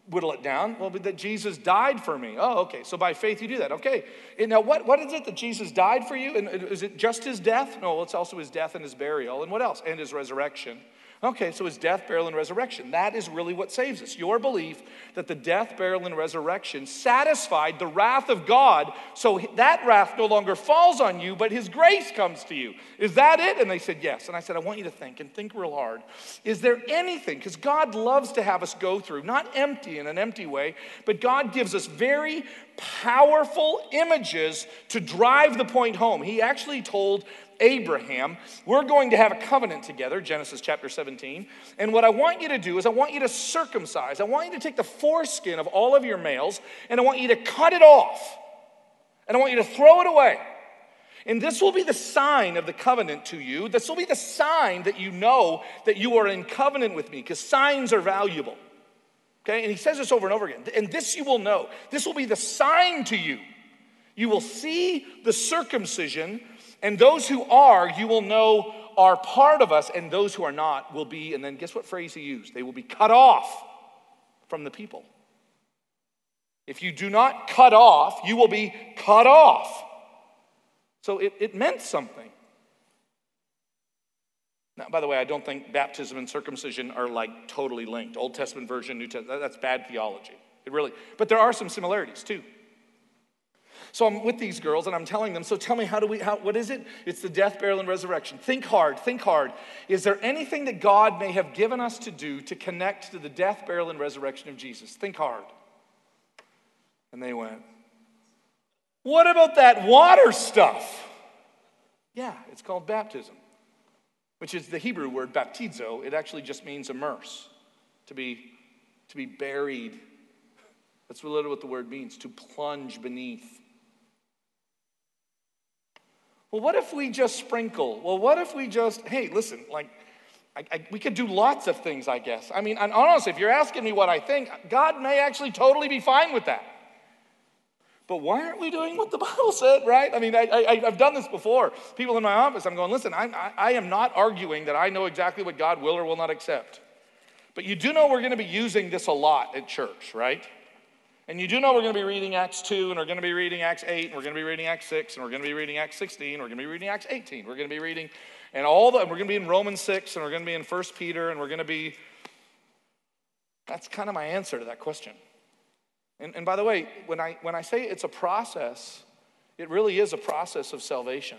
whittle it down? Well, that Jesus died for me. Oh, okay. So by faith you do that. Okay. And now, what, what is it that Jesus died for you? And is it just his death? No, it's also his death and his burial. And what else? And his resurrection. Okay, so his death, burial, and resurrection. That is really what saves us. Your belief that the death, burial, and resurrection satisfied the wrath of God, so that wrath no longer falls on you, but his grace comes to you. Is that it? And they said, Yes. And I said, I want you to think and think real hard. Is there anything, because God loves to have us go through, not empty in an empty way, but God gives us very powerful images to drive the point home. He actually told Abraham, we're going to have a covenant together, Genesis chapter 17. And what I want you to do is, I want you to circumcise. I want you to take the foreskin of all of your males, and I want you to cut it off. And I want you to throw it away. And this will be the sign of the covenant to you. This will be the sign that you know that you are in covenant with me, because signs are valuable. Okay? And he says this over and over again. And this you will know. This will be the sign to you. You will see the circumcision and those who are, you will know, are part of us, and those who are not will be, and then guess what phrase he used? They will be cut off from the people. If you do not cut off, you will be cut off. So it, it meant something. Now, by the way, I don't think baptism and circumcision are like totally linked. Old Testament version, New Testament, that's bad theology. It really, but there are some similarities too. So I'm with these girls and I'm telling them, so tell me, how do we, how, what is it? It's the death, burial, and resurrection. Think hard, think hard. Is there anything that God may have given us to do to connect to the death, burial, and resurrection of Jesus? Think hard. And they went, What about that water stuff? Yeah, it's called baptism, which is the Hebrew word baptizo. It actually just means immerse, to be, to be buried. That's literally what the word means, to plunge beneath. Well, what if we just sprinkle? Well, what if we just, hey, listen, like, I, I, we could do lots of things, I guess. I mean, honestly, if you're asking me what I think, God may actually totally be fine with that. But why aren't we doing what the Bible said, right? I mean, I, have done this before. People in my office, I'm going, listen, I, I am not arguing that I know exactly what God will or will not accept. But you do know we're going to be using this a lot at church, right? And you do know we're going to be reading Acts 2, and we're going to be reading Acts 8, and we're going to be reading Acts 6, and we're going to be reading Acts 16, we're going to be reading Acts 18. We're going to be reading, and all the, we're going to be in Romans 6, and we're going to be in 1 Peter, and we're going to be. That's kind of my answer to that question. And, and by the way, when I, when I say it's a process, it really is a process of salvation.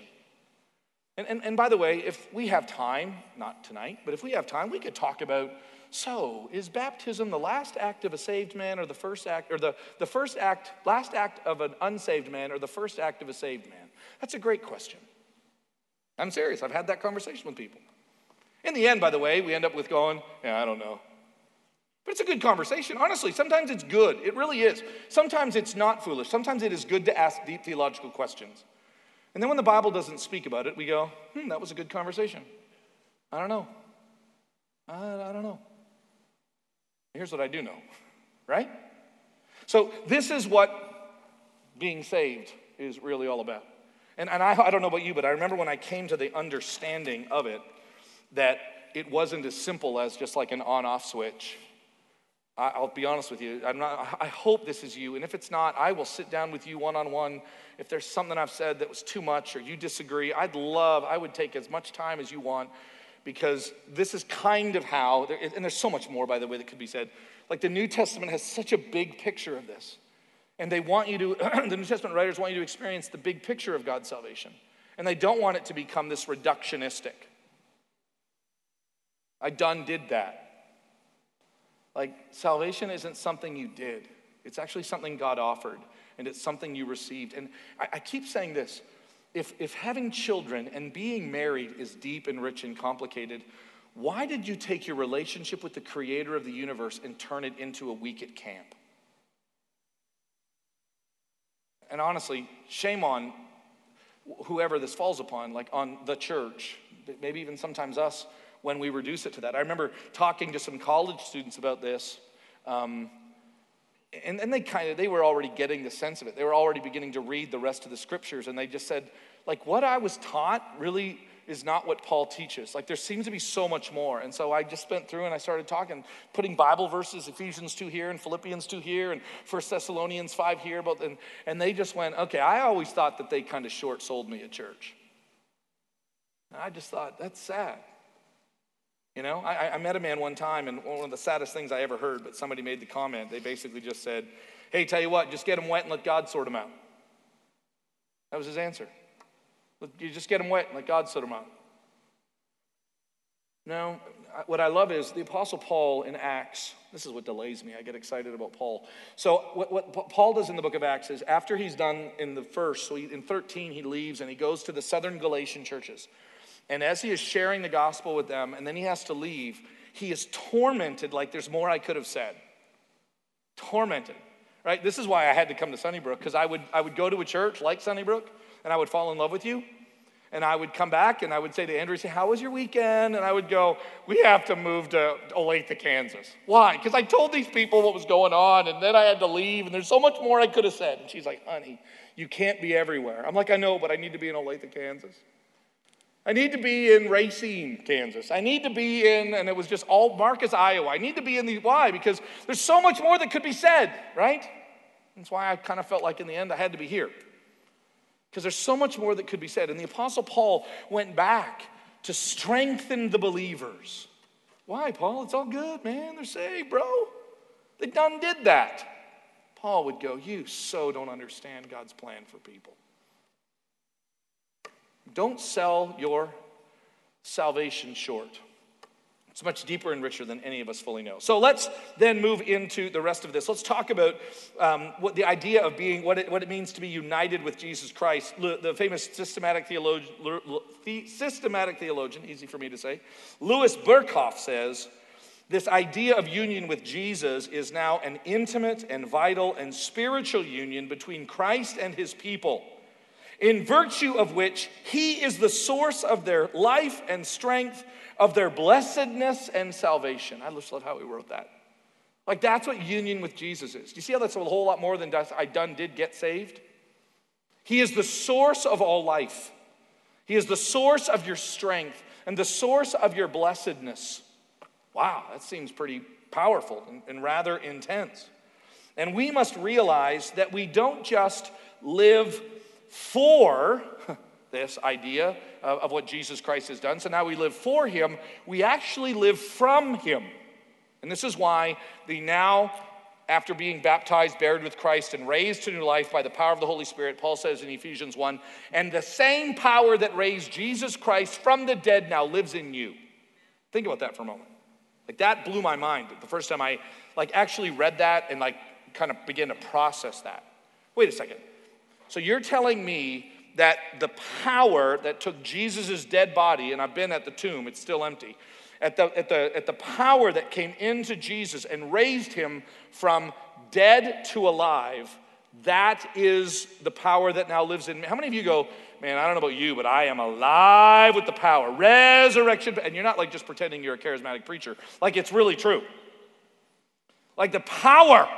And, and, and by the way, if we have time, not tonight, but if we have time, we could talk about so, is baptism the last act of a saved man or the first act, or the, the first act, last act of an unsaved man or the first act of a saved man? That's a great question. I'm serious. I've had that conversation with people. In the end, by the way, we end up with going, yeah, I don't know. But it's a good conversation. Honestly, sometimes it's good. It really is. Sometimes it's not foolish. Sometimes it is good to ask deep theological questions. And then when the Bible doesn't speak about it, we go, hmm, that was a good conversation. I don't know. I, I don't know. Here's what I do know, right? So, this is what being saved is really all about. And, and I, I don't know about you, but I remember when I came to the understanding of it that it wasn't as simple as just like an on off switch. I, will be honest with you. I'm not, I hope this is you. And if it's not, I will sit down with you one on one. If there's something I've said that was too much or you disagree, I'd love, I would take as much time as you want because this is kind of how, and there's so much more, by the way, that could be said. Like the New Testament has such a big picture of this. And they want you to, the New Testament writers want you to experience the big picture of God's salvation. And they don't want it to become this reductionistic. I done did that. Like, salvation isn't something you did, it's actually something God offered, and it's something you received. And I, I keep saying this if, if having children and being married is deep and rich and complicated, why did you take your relationship with the creator of the universe and turn it into a week at camp? And honestly, shame on whoever this falls upon, like on the church, maybe even sometimes us, when we reduce it to that. I remember talking to some college students about this. Um, and, and they kind of they were already getting the sense of it. They were already beginning to read the rest of the scriptures and they just said like what i was taught really is not what paul teaches. Like there seems to be so much more. And so i just spent through and i started talking putting bible verses ephesians 2 here and philippians 2 here and 1 thessalonians 5 here but and, and they just went okay i always thought that they kind of short sold me at church. And i just thought that's sad you know, I, I, met a man one time, and one of the saddest things I ever heard, but somebody made the comment. They basically just said, Hey, tell you what, just get them wet and let God sort them out. That was his answer. You just get them wet and let God sort them out. No, what I love is the Apostle Paul in Acts. This is what delays me. I get excited about Paul. So, what, what Paul does in the book of Acts is after he's done in the first, so he, in 13, he leaves and he goes to the southern Galatian churches. And as he is sharing the gospel with them, and then he has to leave, he is tormented like there's more I could have said. Tormented, right? This is why I had to come to Sunnybrook, because I would, I would go to a church like Sunnybrook, and I would fall in love with you. And I would come back and I would say to Andrew, say, How was your weekend? And I would go, We have to move to Olathe, Kansas. Why? Because I told these people what was going on and then I had to leave and there's so much more I could have said. And she's like, Honey, you can't be everywhere. I'm like, I know, but I need to be in Olathe, Kansas. I need to be in Racine, Kansas. I need to be in, and it was just all Marcus, Iowa. I need to be in the, why? Because there's so much more that could be said, right? That's why I kind of felt like in the end I had to be here. Because there's so much more that could be said. And the Apostle Paul went back to strengthen the believers. Why, Paul? It's all good, man. They're saved, bro. They done did that. Paul would go, You so don't understand God's plan for people. Don't sell your salvation short. It's much deeper and richer than any of us fully know. So let's then move into the rest of this. Let's talk about um, what the idea of being, what it, what it means to be united with Jesus Christ. The famous systematic theologian, systematic theologian, easy for me to say, Louis Berkhof says, this idea of union with Jesus is now an intimate and vital and spiritual union between Christ and his people in virtue of which he is the source of their life and strength, of their blessedness and salvation. I just love how he wrote that. Like that's what union with Jesus is. Do you see how that's a whole lot more than I done did get saved? He is the source of all life. He is the source of your strength and the source of your blessedness. Wow, that seems pretty powerful and, and rather intense. And we must realize that we don't just live for this idea of, of, what Jesus Christ has done. So now we live for him, we actually live from him. And this is why the now, after being baptized, buried with Christ, and raised to new life by the power of the Holy Spirit, Paul says in Ephesians 1 and the same power that raised Jesus Christ from the dead now lives in you. Think about that for a moment. Like that blew my mind the first time I like actually read that and like kind of began to process that. Wait a second. So you're telling me that the power that took Jesus' dead body, and I've been at the tomb, it's still empty, at the, at, the, at the power that came into Jesus and raised him from dead to alive, that is the power that now lives in me. How many of you go, man, I don't know about you, but I am alive with the power, resurrection. And you're not like just pretending you're a charismatic preacher, like it's really true. Like the power.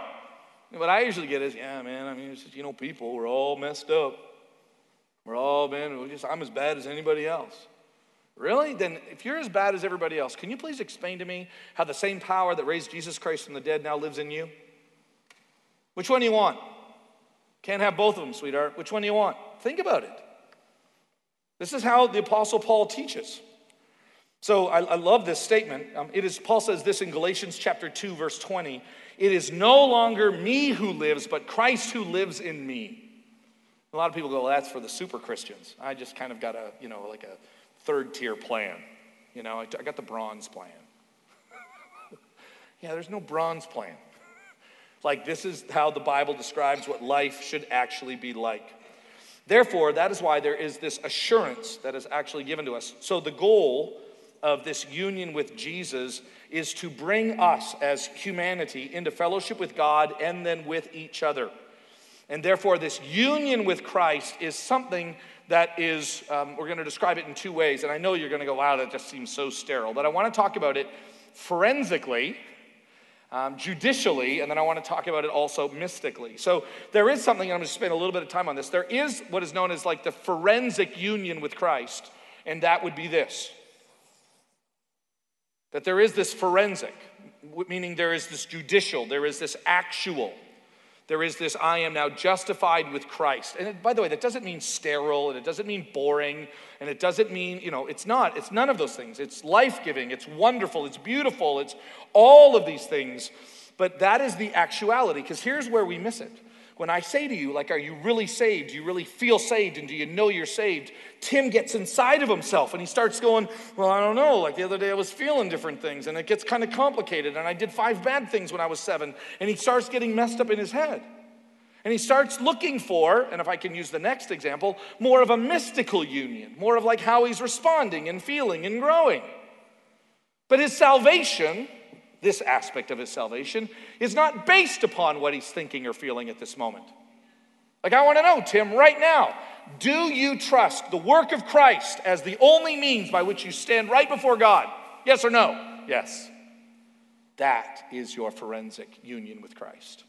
What I usually get is, yeah, man, I mean, it's just, you know, people, we're all messed up. We're all, man, we're just, I'm as bad as anybody else. Really? Then, if you're as bad as everybody else, can you please explain to me how the same power that raised Jesus Christ from the dead now lives in you? Which one do you want? Can't have both of them, sweetheart. Which one do you want? Think about it. This is how the Apostle Paul teaches. So I, I love this statement. Um, it is Paul says this in Galatians chapter 2, verse 20. It is no longer me who lives, but Christ who lives in me. A lot of people go, well, that's for the super Christians. I just kind of got a, you know, like a third tier plan. You know, I, got the bronze plan. yeah, there's no bronze plan. Like, this is how the Bible describes what life should actually be like. Therefore, that is why there is this assurance that is actually given to us. So, the goal of this union with Jesus is to bring us as humanity into fellowship with God and then with each other. And therefore, this union with Christ is something that is, um, we're going to describe it in two ways. And I know you're going to go, wow, that just seems so sterile. But I want to talk about it forensically, um, judicially, and then I want to talk about it also mystically. So there is something, I'm going to spend a little bit of time on this. There is what is known as like the forensic union with Christ, and that would be this that there is this forensic, meaning there is this judicial, there is this actual. There is this, I am now justified with Christ. And by the way, that doesn't mean sterile, and it doesn't mean boring, and it doesn't mean, you know, it's not. It's none of those things. It's life giving, it's wonderful, it's beautiful, it's all of these things. But that is the actuality, because here's where we miss it. When I say to you, like, are you really saved? Do you really feel saved? And do you know you're saved? Tim gets inside of himself and he starts going, Well, I don't know. Like the other day, I was feeling different things and it gets kind of complicated. And I did five bad things when I was seven. And he starts getting messed up in his head. And he starts looking for, and if I can use the next example, more of a mystical union, more of like how he's responding and feeling and growing. But his salvation this aspect of his salvation, is not based upon what he's thinking or feeling at this moment. Like, I want to know, Tim, right now, do you trust the work of Christ as the only means by which you stand right before God? Yes or no? Yes. That is your forensic union with Christ.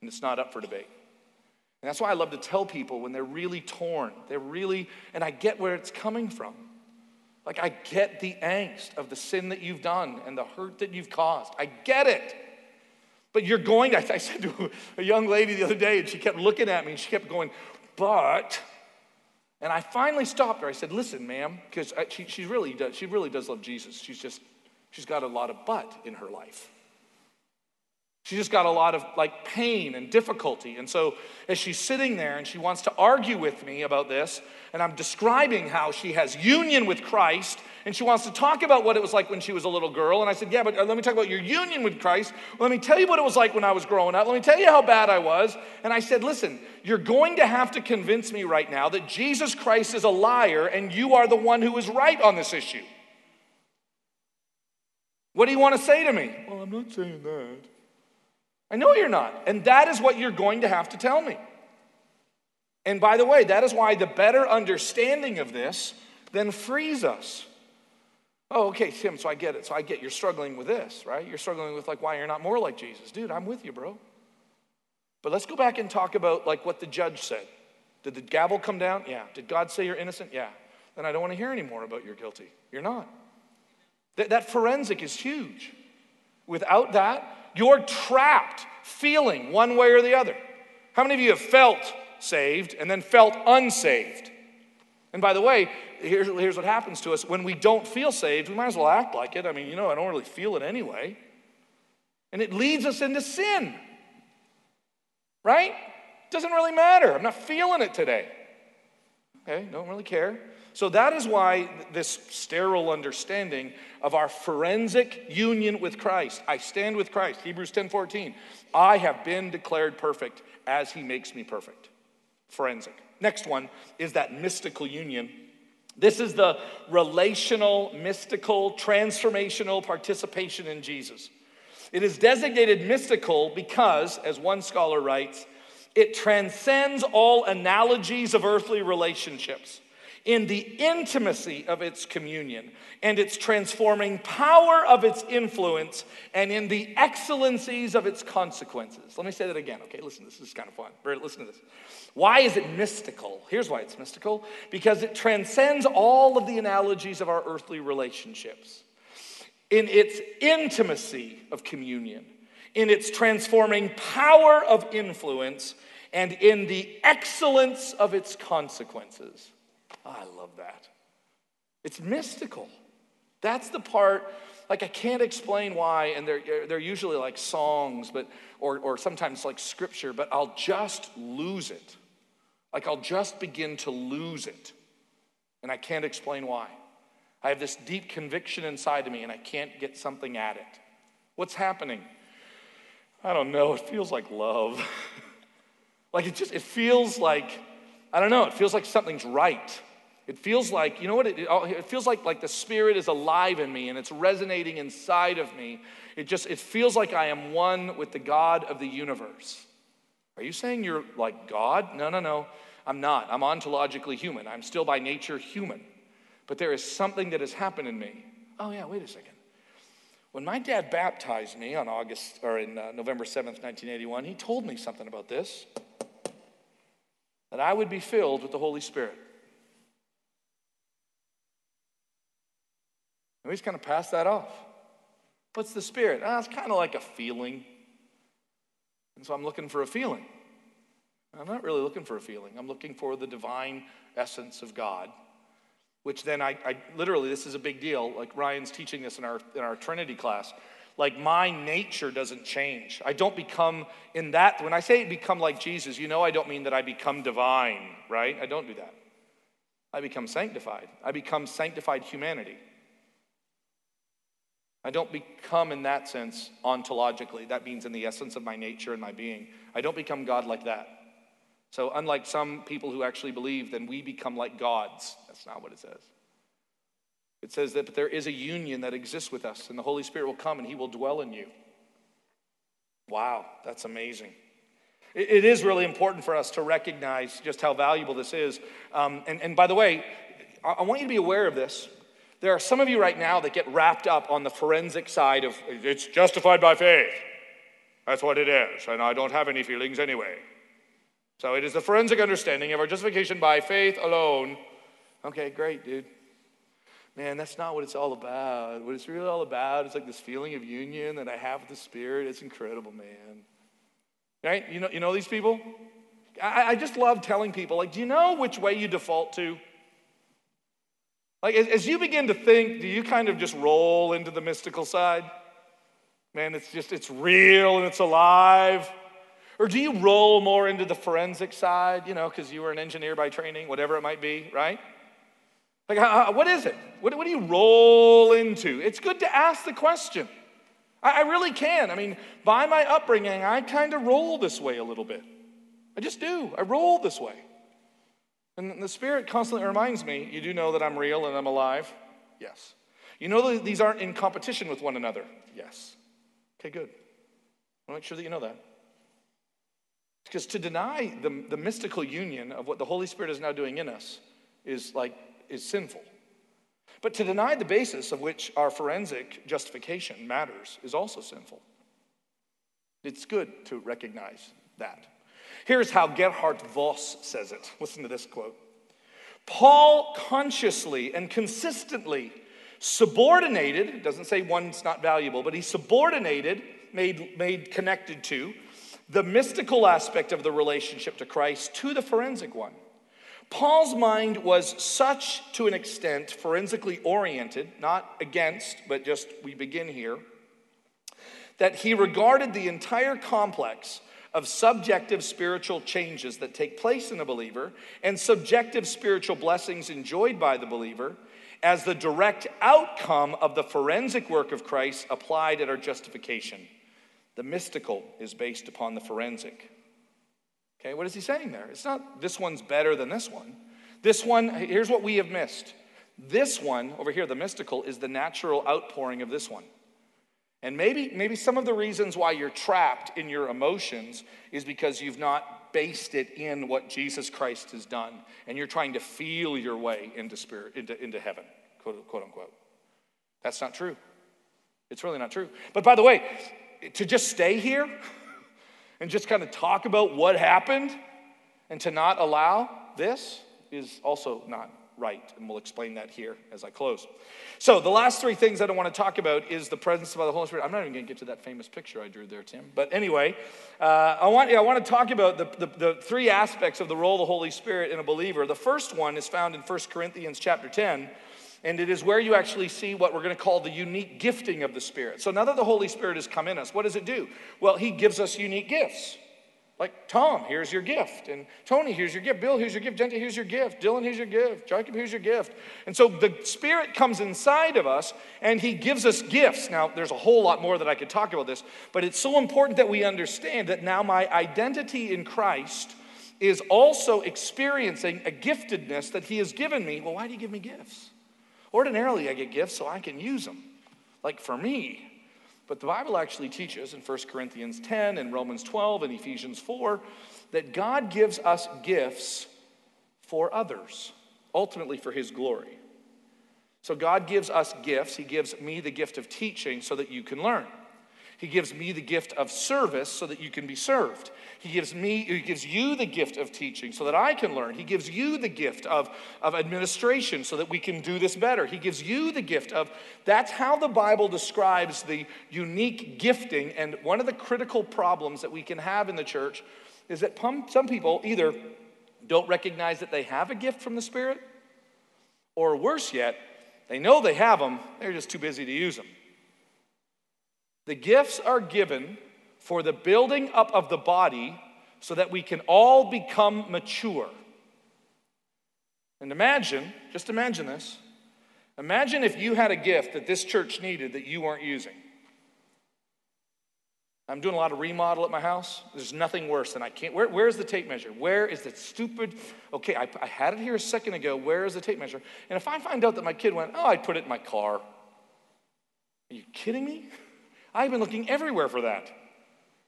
And it's not up for debate. And that's why I love to tell people when they're really torn, they're really, and I get where it's coming from. Like, I get the angst of the sin that you've done and the hurt that you've caused. I get it. But you're going to, I said to a young lady the other day, and she kept looking at me and she kept going, but, and I finally stopped her. I said, listen, ma'am, because uh, she, she, really does, she really does love Jesus. She's just, she's got a lot of but in her life. She just got a lot of like pain and difficulty. And so, as she's sitting there and she wants to argue with me about this, and I'm describing how she has union with Christ, and she wants to talk about what it was like when she was a little girl. And I said, Yeah, but uh, let me talk about your union with Christ. Let me tell you what it was like when I was growing up. Let me tell you how bad I was. And I said, Listen, you're going to have to convince me right now that Jesus Christ is a liar and you are the one who is right on this issue. What do you want to say to me? Well, I'm not saying that. I know you're not. And that is what you're going to have to tell me. And by the way, that is why the better understanding of this then frees us. Oh, okay, Tim, so I get it. So I get you're struggling with this, right? You're struggling with like why you're not more like Jesus. Dude, I'm with you, bro. But let's go back and talk about like what the judge said. Did the gavel come down? Yeah. Did God say you're innocent? Yeah. Then I don't want to hear anymore about you're guilty. You're not. That, that forensic is huge. Without that, you're trapped feeling one way or the other. How many of you have felt saved and then felt unsaved? And by the way, here's, here's what happens to us when we don't feel saved, we might as well act like it. I mean, you know, I don't really feel it anyway. And it leads us into sin, right? Doesn't really matter. I'm not feeling it today. Okay, don't really care. So that is why this sterile understanding of our forensic union with Christ. I stand with Christ. Hebrews 10:14. I have been declared perfect as he makes me perfect. Forensic. Next one is that mystical union. This is the relational, mystical, transformational participation in Jesus. It is designated mystical because, as one scholar writes, it transcends all analogies of earthly relationships. In the intimacy of its communion and its transforming power of its influence and in the excellencies of its consequences. Let me say that again, okay? Listen, this is kind of fun. Listen to this. Why is it mystical? Here's why it's mystical because it transcends all of the analogies of our earthly relationships. In its intimacy of communion, in its transforming power of influence, and in the excellence of its consequences. Oh, I love that. It's mystical. That's the part, like, I can't explain why, and they're, they're usually like songs, but, or, or sometimes like scripture, but I'll just lose it. Like, I'll just begin to lose it. And I can't explain why. I have this deep conviction inside of me, and I can't get something at it. What's happening? I don't know. It feels like love. like, it just, it feels like, I don't know, it feels like something's right. It feels like, you know what? It, it feels like, like the Spirit is alive in me and it's resonating inside of me. It just, it feels like I am one with the God of the universe. Are you saying you're like God? No, no, no. I'm not. I'm ontologically human. I'm still by nature human. But there is something that has happened in me. Oh, yeah, wait a second. When my dad baptized me on August or in uh, November 7th, 1981, he told me something about this that I would be filled with the Holy Spirit. And we just kind of pass that off. What's the Spirit? Ah, it's kind of like a feeling. And so I'm looking for a feeling. I'm not really looking for a feeling. I'm looking for the divine essence of God, which then I, I literally, this is a big deal. Like Ryan's teaching this in our, in our Trinity class. Like my nature doesn't change. I don't become in that. When I say become like Jesus, you know I don't mean that I become divine, right? I don't do that. I become sanctified. I become sanctified humanity. I don't become, in that sense, ontologically. That means in the essence of my nature and my being. I don't become God like that. So, unlike some people who actually believe, then we become like gods. That's not what it says. It says that but there is a union that exists with us, and the Holy Spirit will come and He will dwell in you. Wow, that's amazing. It is really important for us to recognize just how valuable this is. Um, and, and by the way, I want you to be aware of this. There are some of you right now that get wrapped up on the forensic side of it's justified by faith. That's what it is, and I don't have any feelings anyway. So it is the forensic understanding of our justification by faith alone. Okay, great, dude. Man, that's not what it's all about. What it's really all about is like this feeling of union that I have with the Spirit. It's incredible, man. Right? You know, you know these people? I, I just love telling people, like, do you know which way you default to? Like, as you begin to think, do you kind of just roll into the mystical side? Man, it's just, it's real and it's alive. Or do you roll more into the forensic side, you know, because you were an engineer by training, whatever it might be, right? Like, what is it? What, what do you roll into? It's good to ask the question. I, I really can. I mean, by my upbringing, I kind of roll this way a little bit. I just do. I roll this way. And the Spirit constantly reminds me, you do know that I'm real and I'm alive? Yes. You know that these aren't in competition with one another? Yes. Okay, good. I'll make sure that you know that. Because to deny the, the mystical union of what the Holy Spirit is now doing in us is like is sinful. But to deny the basis of which our forensic justification matters is also sinful. It's good to recognize that. Here's how Gerhard Vos says it. Listen to this quote Paul consciously and consistently subordinated, doesn't say one's not valuable, but he subordinated, made, made connected to, the mystical aspect of the relationship to Christ to the forensic one. Paul's mind was such to an extent forensically oriented, not against, but just we begin here, that he regarded the entire complex of subjective spiritual changes that take place in a believer and subjective spiritual blessings enjoyed by the believer as the direct outcome of the forensic work of Christ applied at our justification. The mystical is based upon the forensic. Okay, what is he saying there? It's not this one's better than this one. This one, here's what we have missed. This one, over here, the mystical, is the natural outpouring of this one. And maybe, maybe some of the reasons why you're trapped in your emotions is because you've not based it in what Jesus Christ has done. And you're trying to feel your way into spirit, into, into heaven, quote, quote unquote. That's not true. It's really not true. But by the way, to just stay here and just kind of talk about what happened and to not allow this is also not right. And we'll explain that here as I close. So, the last three things that I want to talk about is the presence of the Holy Spirit. I'm not even going to get to that famous picture I drew there, Tim. But anyway, uh, I, want, yeah, I want to talk about the, the, the three aspects of the role of the Holy Spirit in a believer. The first one is found in 1 Corinthians chapter 10. And it is where you actually see what we're going to call the unique gifting of the Spirit. So now that the Holy Spirit has come in us, what does it do? Well, He gives us unique gifts. Like, Tom, here's your gift. And Tony, here's your gift. Bill, here's your gift. Gente, here's your gift. Dylan, here's your gift. Jacob, here's your gift. And so the Spirit comes inside of us and He gives us gifts. Now, there's a whole lot more that I could talk about this, but it's so important that we understand that now my identity in Christ is also experiencing a giftedness that He has given me. Well, why do you give me gifts? Ordinarily, I get gifts so I can use them. Like for me, but the Bible actually teaches in 1 Corinthians 10 and Romans 12 and Ephesians 4 that God gives us gifts for others, ultimately for His glory. So God gives us gifts. He gives me the gift of teaching so that you can learn. He gives me the gift of service so that you can be served. He gives me, he gives you the gift of teaching so that I can learn. He gives you the gift of, of administration so that we can do this better. He gives you the gift of that's how the Bible describes the unique gifting. And one of the critical problems that we can have in the church is that some people either don't recognize that they have a gift from the Spirit, or worse yet, they know they have them, they're just too busy to use them. The gifts are given for the building up of the body so that we can all become mature. And imagine, just imagine this. Imagine if you had a gift that this church needed that you weren't using. I'm doing a lot of remodel at my house. There's nothing worse than I can't. Where, where's the tape measure? Where is the stupid? Okay, I, I had it here a second ago. Where is the tape measure? And if I find out that my kid went, oh, I put it in my car. Are you kidding me? I've been looking everywhere for that.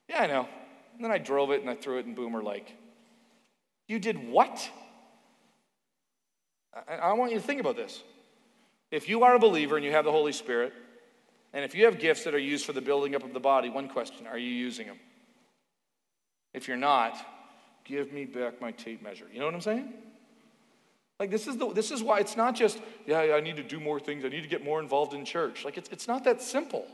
Yeah, I know. And then I drove it and I threw it in Boomer Lake. You did what? I, I want you to think about this. If you are a believer and you have the Holy Spirit, and if you have gifts that are used for the building up of the body, one question are you using them? If you're not, give me back my tape measure. You know what I'm saying? Like this is the this is why it's not just, yeah, I need to do more things, I need to get more involved in church. Like it's it's not that simple.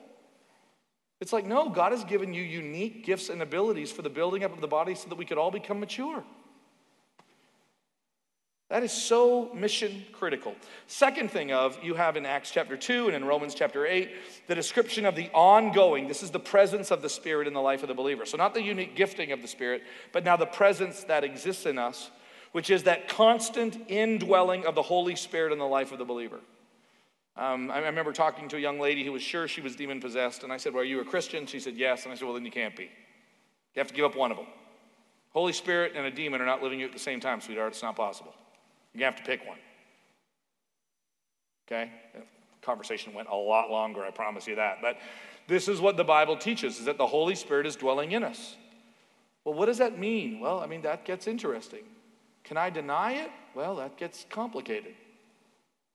It's like, no, God has given you unique gifts and abilities for the building up of the body so that we could all become mature. That is so mission critical. Second thing of you have in Acts chapter 2 and in Romans chapter 8 the description of the ongoing this is the presence of the spirit in the life of the believer. So not the unique gifting of the spirit, but now the presence that exists in us, which is that constant indwelling of the Holy Spirit in the life of the believer. Um, I remember talking to a young lady who was sure she was demon possessed, and I said, Well, are you a Christian? She said, Yes. And I said, Well, then you can't be. You have to give up one of them. Holy Spirit and a demon are not living you at the same time, sweetheart. It's not possible. You have to pick one. Okay? The conversation went a lot longer, I promise you that. But this is what the Bible teaches is that the Holy Spirit is dwelling in us. Well, what does that mean? Well, I mean, that gets interesting. Can I deny it? Well, that gets complicated.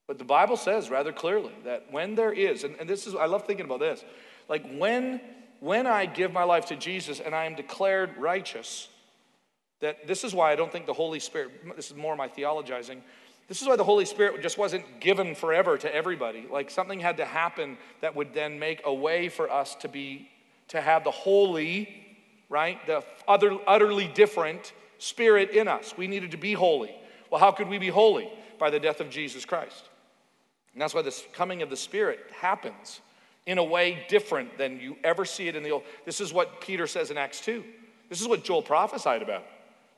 But the Bible says rather clearly that when there is, and, and this is, I love thinking about this, like when, when I give my life to Jesus and I am declared righteous, that this is why I don't think the Holy Spirit, this is more my theologizing, this is why the Holy Spirit just wasn't given forever to everybody. Like something had to happen that would then make a way for us to be, to have the holy, right, the other, utterly different spirit in us. We needed to be holy. Well, how could we be holy? By the death of Jesus Christ. And that's why this coming of the Spirit happens in a way different than you ever see it in the old. This is what Peter says in Acts 2. This is what Joel prophesied about.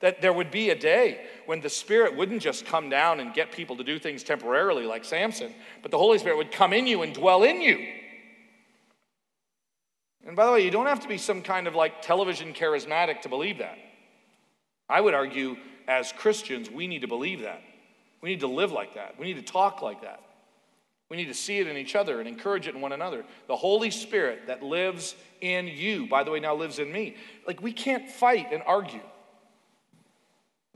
That there would be a day when the Spirit wouldn't just come down and get people to do things temporarily like Samson, but the Holy Spirit would come in you and dwell in you. And by the way, you don't have to be some kind of like television charismatic to believe that. I would argue, as Christians, we need to believe that. We need to live like that. We need to talk like that. We need to see it in each other and encourage it in one another. The Holy Spirit that lives in you, by the way, now lives in me. Like, we can't fight and argue.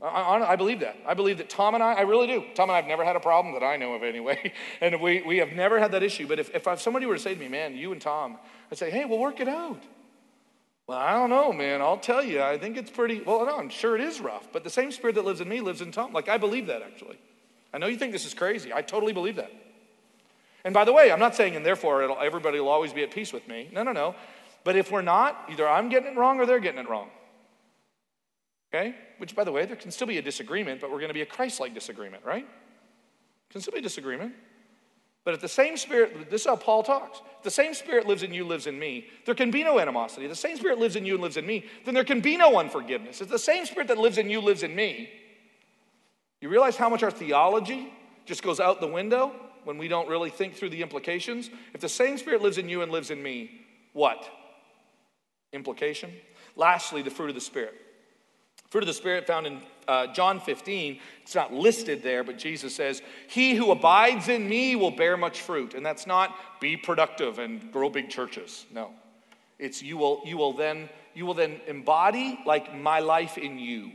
I, I, believe that. I believe that Tom and I, I really do. Tom and I have never had a problem that I know of anyway. And we, we have never had that issue. But if, if somebody were to say to me, man, you and Tom, I'd say, hey, we'll work it out. Well, I don't know, man. I'll tell you. I think it's pretty, well, no, I'm sure it is rough. But the same spirit that lives in me lives in Tom. Like, I believe that actually. I know you think this is crazy. I totally believe that. And by the way, I'm not saying, and therefore everybody will always be at peace with me. No, no, no. But if we're not, either I'm getting it wrong or they're getting it wrong. Okay? Which, by the way, there can still be a disagreement, but we're going to be a Christ like disagreement, right? Can still be a disagreement. But if the same spirit, this is how Paul talks. If the same spirit lives in you, lives in me, there can be no animosity. If the same spirit lives in you and lives in me, then there can be no unforgiveness. If the same spirit that lives in you lives in me, you realize how much our theology just goes out the window when we don't really think through the implications? If the same spirit lives in you and lives in me, what? Implication? Lastly, the fruit of the spirit. Fruit of the Spirit found in uh, John 15, it's not listed there, but Jesus says, He who abides in me will bear much fruit. And that's not be productive and grow big churches. No. It's you will, you will then you will then embody like my life in you.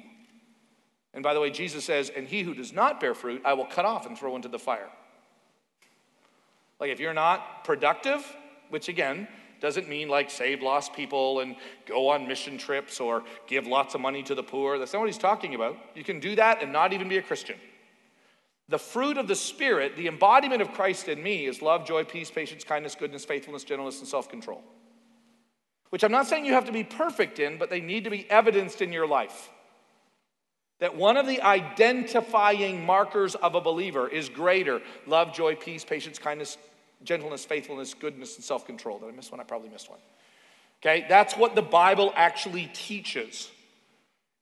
And by the way, Jesus says, and he who does not bear fruit, I will cut off and throw into the fire. Like if you're not productive, which again, doesn't mean like save lost people and go on mission trips or give lots of money to the poor. That's not what he's talking about. You can do that and not even be a Christian. The fruit of the Spirit, the embodiment of Christ in me, is love, joy, peace, patience, kindness, goodness, faithfulness, gentleness, and self control. Which I'm not saying you have to be perfect in, but they need to be evidenced in your life. That one of the identifying markers of a believer is greater love, joy, peace, patience, kindness, gentleness, faithfulness, goodness, and self control. Did I miss one? I probably missed one. Okay, that's what the Bible actually teaches.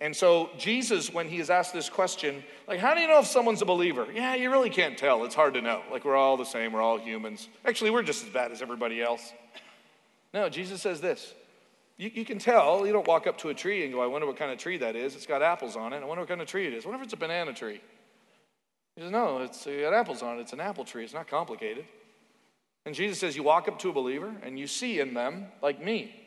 And so, Jesus, when he is asked this question, like, how do you know if someone's a believer? Yeah, you really can't tell. It's hard to know. Like, we're all the same, we're all humans. Actually, we're just as bad as everybody else. No, Jesus says this. You, you can tell. You don't walk up to a tree and go, I wonder what kind of tree that is. It's got apples on it. I wonder what kind of tree it is. I wonder if it's a banana tree. He says, No, it's got apples on it. It's an apple tree. It's not complicated. And Jesus says, You walk up to a believer and you see in them like me.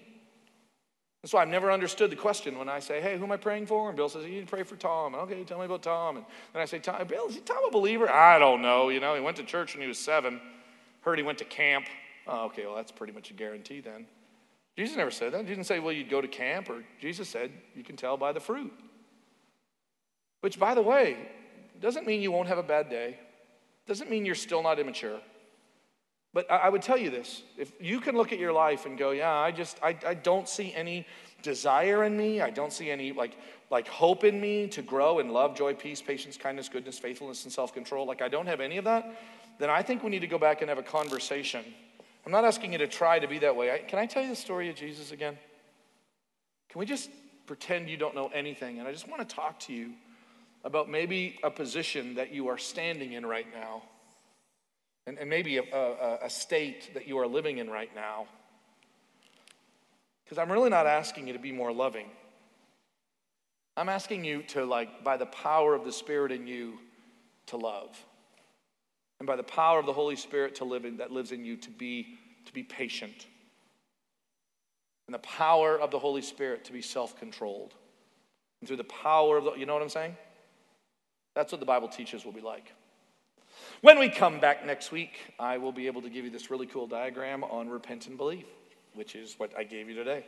That's why I've never understood the question when I say, Hey, who am I praying for? And Bill says, You need to pray for Tom. Okay, tell me about Tom. And then I say, Tom, Bill, is Tom a believer? I don't know. You know, he went to church when he was seven. Heard he went to camp. Oh, okay, well, that's pretty much a guarantee then. Jesus never said that. He didn't say, Well, you'd go to camp. Or Jesus said, You can tell by the fruit. Which, by the way, doesn't mean you won't have a bad day, doesn't mean you're still not immature. But I would tell you this if you can look at your life and go, yeah, I just, I, I don't see any desire in me. I don't see any like, like hope in me to grow in love, joy, peace, patience, kindness, goodness, faithfulness, and self control. Like I don't have any of that. Then I think we need to go back and have a conversation. I'm not asking you to try to be that way. I, can I tell you the story of Jesus again? Can we just pretend you don't know anything? And I just want to talk to you about maybe a position that you are standing in right now and, and maybe a, a, a state that you are living in right now. Because I'm really not asking you to be more loving. I'm asking you to, like, by the power of the Spirit in you, to love. And by the power of the Holy Spirit to live in, that lives in you, to be, to be patient. And the power of the Holy Spirit to be self controlled. And through the power of the, you know what I'm saying? That's what the Bible teaches will be like. When we come back next week, I will be able to give you this really cool diagram on repent and believe, which is what I gave you today.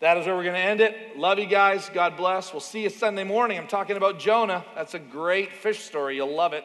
That is where we're going to end it. Love you guys. God bless. We'll see you Sunday morning. I'm talking about Jonah. That's a great fish story. You'll love it.